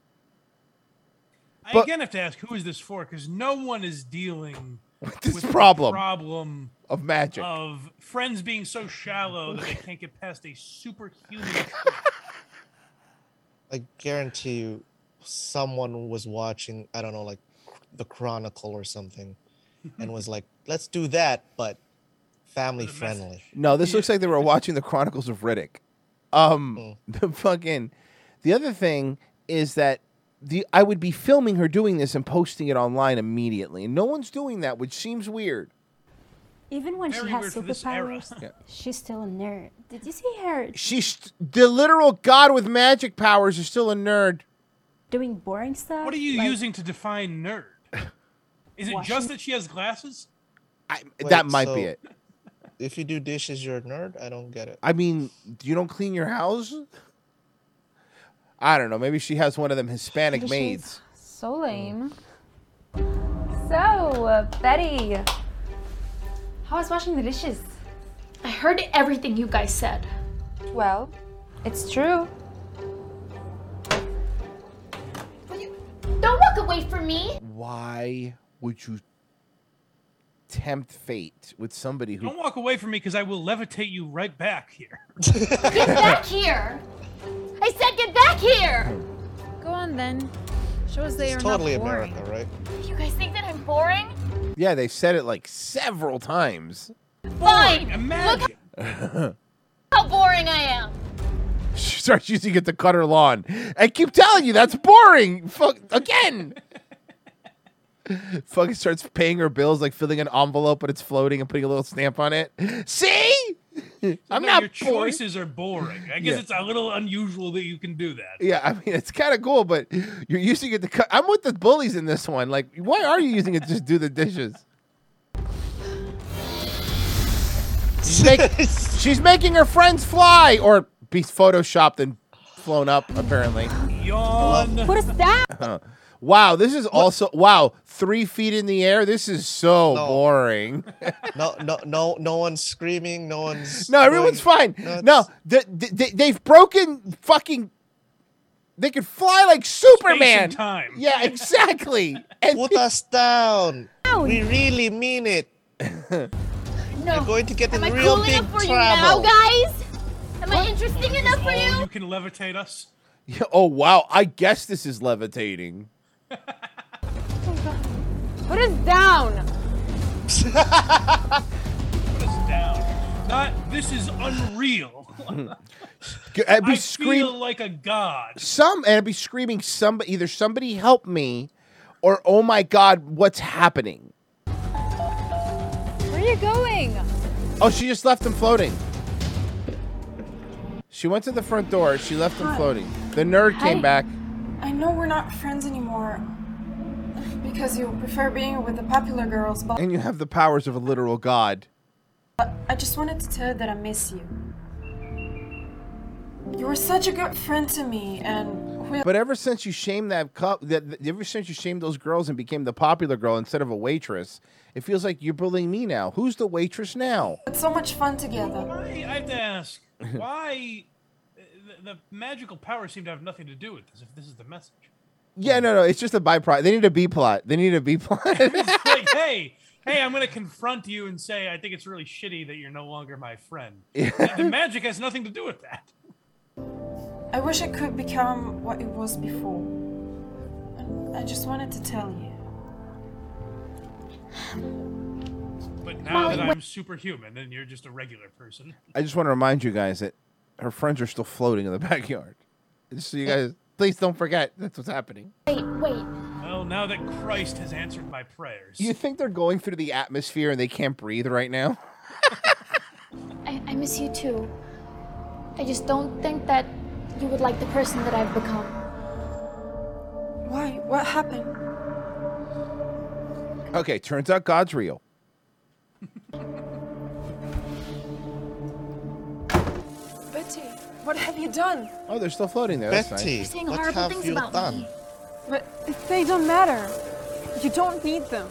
I But- again have to ask, who is this for? Because no one is dealing with this the problem problem of magic. of friends being so shallow that they can't get past a superhuman. I guarantee you, someone was watching. I don't know, like the Chronicle or something, and was like, "Let's do that, but family friendly." No, this looks like they were watching the Chronicles of Riddick. Um, the fucking, the other thing is that the I would be filming her doing this and posting it online immediately, and no one's doing that, which seems weird. Even when Very she has weird for this era. superpowers, Yeah. she's still a nerd. Did you see her She's the literal god with magic powers is still a nerd. doing boring stuff? What are you Like, using to define nerd? Is it Washing- just that she has glasses? that might be it. If you do dishes, you're a nerd. I don't get it. I mean, you don't clean your house. I don't know. Maybe she has one of them Hispanic Dishes. maids. So lame. So, uh, Betty, how was washing the dishes? I heard everything you guys said. Well, it's true. Don't walk away from me. Why would you tempt fate with somebody who Don't walk away from me because I will levitate you right back here. Get back here. I said get back here. Go on then. Show us that It's you're totally not boring. America, right? You guys think that I'm boring? Yeah, they said it like several times. Fine. Imagine. How boring I am. she starts using it to cut her lawn. I keep telling you that's boring. Fuck again. Fucking starts paying her bills, like filling an envelope, but it's floating and putting a little stamp on it. See, I'm No, not Your boring. choices are boring. I guess Yeah. it's a little unusual that you can do that. Yeah, I mean it's kind of cool, but you're using it to cut. I'm with the bullies in this one. Like, why are you using it to just do the dishes? She's, make- she's making her friends fly or be photoshopped and flown up. Apparently. Yawn. What is that? wow, this is also wow. Three feet in the air. This is so No. boring. No, no, no, no one's screaming. No one's. No, everyone's fine. nuts. No, th- th- th- they've broken fucking. They could fly like Superman. time. Yeah, exactly. And Put us down. We really mean it. No. You're going to get in I real cool big enough for you now, guys? Am I interesting enough for Oh, you? you can levitate us. Yeah, oh wow, I guess this is levitating. Put us down. Put us down. Not this is unreal. G- I'd be I scream- feel like a god. Some and I'd be screaming. Somebody, either somebody help me, or oh my god, what's happening? Where you going? Oh, she just left him floating. She went to the front door. She left him Hi. floating. The nerd came Hi. back. I know we're not friends anymore because you prefer being with the popular girls, but And you have the powers of a literal god. I just wanted to tell you that I miss you. You were such a good friend to me, and we But ever since you shamed that cup, that that- ever since you shamed those girls and became the popular girl instead of a waitress, it feels like you're bullying me now. Who's the waitress now? It's so much fun together. Why, I have to ask, why uh, the, the magical powers seem to have nothing to do with this, if this is the message. Yeah, no, no, it's just a byproduct. They need a B plot. They need a B plot. It's like, hey, hey, I'm going to confront you and say, I think it's really shitty that you're no longer my friend. The, the magic has nothing to do with that. I wish it could become what it was before. I just wanted to tell you. But now Molly, that I'm superhuman and you're just a regular person, I just want to remind you guys that her friends are still floating in the backyard. So you guys, please don't forget that's what's happening. Wait, wait. well, now that Christ has answered my prayers, You think they're going through the atmosphere and they can't breathe right now? I, I miss you too. I just don't think that you would like the person that I've become. Why? What happened? Okay, turns out God's real. Betty, what have you done? Oh, they're still floating there. That's Betty, nice. saying what horrible have things you about done? me. But they don't matter. You don't need them.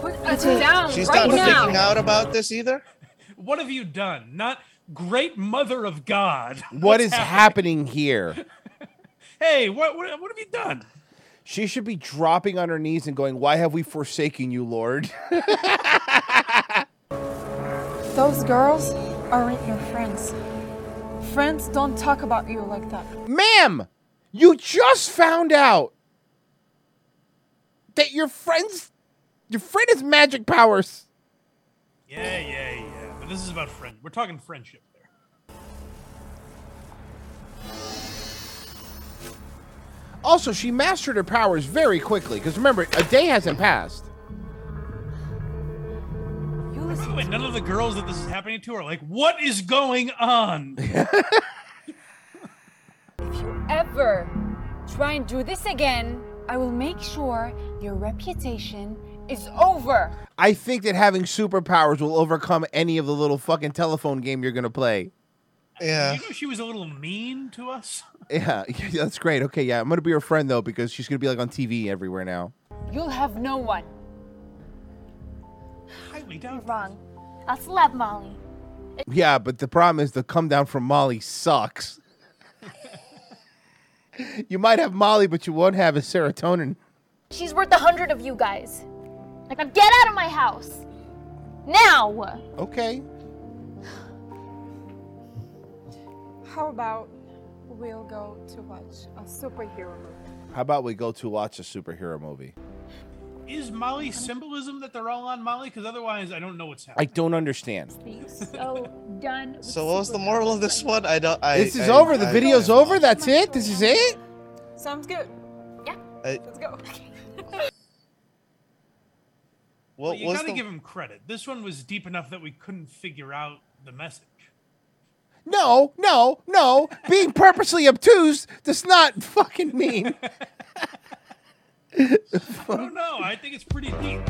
Put us Betty, down She's right not now. freaking out about this either. what have you done? Not great mother of God. What What's is happening? happening here? Hey, what, what, what have you done? She should be dropping on her knees and going, Why have we forsaken you, Lord? Those girls aren't your friends. Friends don't talk about you like that. Ma'am, you just found out that your friend's your friend has magic powers. Yeah, yeah, yeah. But this is about friend. We're talking friendship there. Also, she mastered her powers very quickly because remember, a day hasn't passed. By the way, none of the girls that this is happening to are like, what is going on? If you ever try and do this again, I will make sure your reputation is over. I think that having superpowers will overcome any of the little fucking telephone game you're gonna play. Yeah. You know she was a little mean to us? Yeah, yeah, that's great. Okay, yeah, I'm gonna be her friend though because she's gonna be like on TV everywhere now. You'll have no one. Highly You're doubt. wrong. I'll slap Molly. Yeah, but the problem is the come down from Molly sucks. you might have Molly, but you won't have a serotonin. She's worth a hundred of you guys. Like, now get out of my house. Now! Okay. How about we'll go to watch a superhero movie? How about we go to watch a superhero movie? Is Molly symbolism that they're all on Molly? Because otherwise, I don't know what's happening. I happening. don't understand. So done. with So what was the superheroes. moral of this one? I don't. I, This is I- over. The I- video's I- over. That's it. This is it. Sounds good. I- Let's go. What But you was gotta the- give him credit. This one was deep enough that we couldn't figure out the message. No, no, no. Being purposely obtuse does not fucking mean. I don't know. I think it's pretty deep.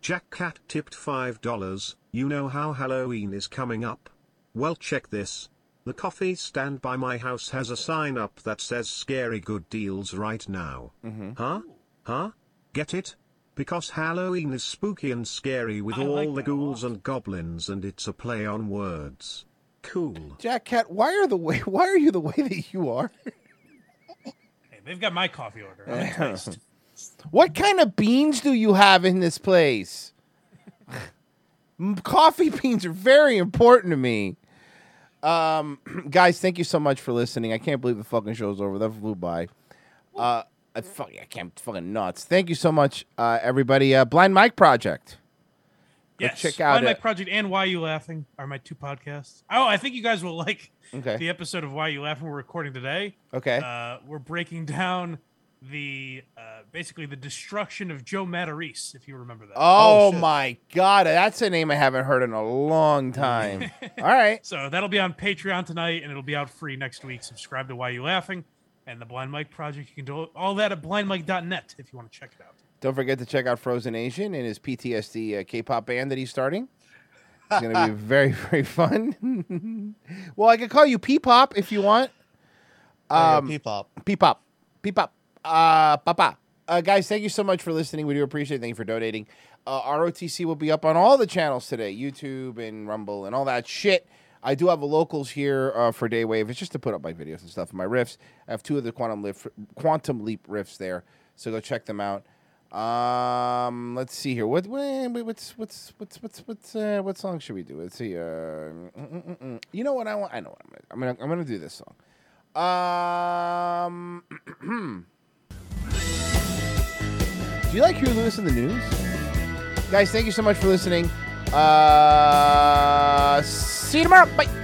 Jack Cat tipped $5. You know how Halloween is coming up? Well, check this. The coffee stand by my house has a sign up that says scary good deals right now. Mm-hmm. Huh? Huh? Get it? Because Halloween is spooky and scary with I all like the that a lot. ghouls and goblins and it's a play on words. Cool. Jack Cat, why are the way why are you the way that you are? Hey, they've got my coffee order. I'm. What kind of beans do you have in this place? Mm, Coffee beans are very important to me. Um, guys, thank you so much for listening. I can't believe the fucking show's over. That flew by. Uh, I fuck, I can't fucking nuts. Thank you so much, uh, everybody. Uh, Blind Mike Project. Go Yes, check out Blind. Mike Project and Why You Laughing are my two podcasts. Oh, I think you guys will like Okay. the episode of Why You Laughing we're recording today. Okay. Uh, we're breaking down the uh, basically the destruction of Joe Matarese, if you remember that. Oh, my god, that's a name I haven't heard in a long time. All right. So that'll be on Patreon tonight, and it'll be out free next week. Subscribe to Why You Laughing and the Blind Mike Project. You can do all that at blindmike.net if you want to check it out. Don't forget to check out Frozen Asian and his PTSD uh, K-pop band that he's starting. It's going to be very, very fun. well, I could call you P-pop if you want. Oh, Um, yeah, P-pop. P-pop. P-pop. Uh, papa. Uh, guys, thank you so much for listening. We do appreciate it. Thank you for donating. Uh, ROTC will be up on all the channels today, YouTube and Rumble and all that shit. I do have a locals here uh, for Daywave. It's just to put up my videos and stuff and my riffs. I have two of the Quantum Leap, Quantum Leap riffs there, so go check them out. Um, let's see here. What what's what's what's what's what's uh, what song should we do? Let's see. Uh, you know what I want? I know what I'm gonna. I'm gonna I'm gonna do this song. Um, do you like Huey Lewis and the News? Guys, thank you so much for listening. Uh, see you tomorrow. Bye.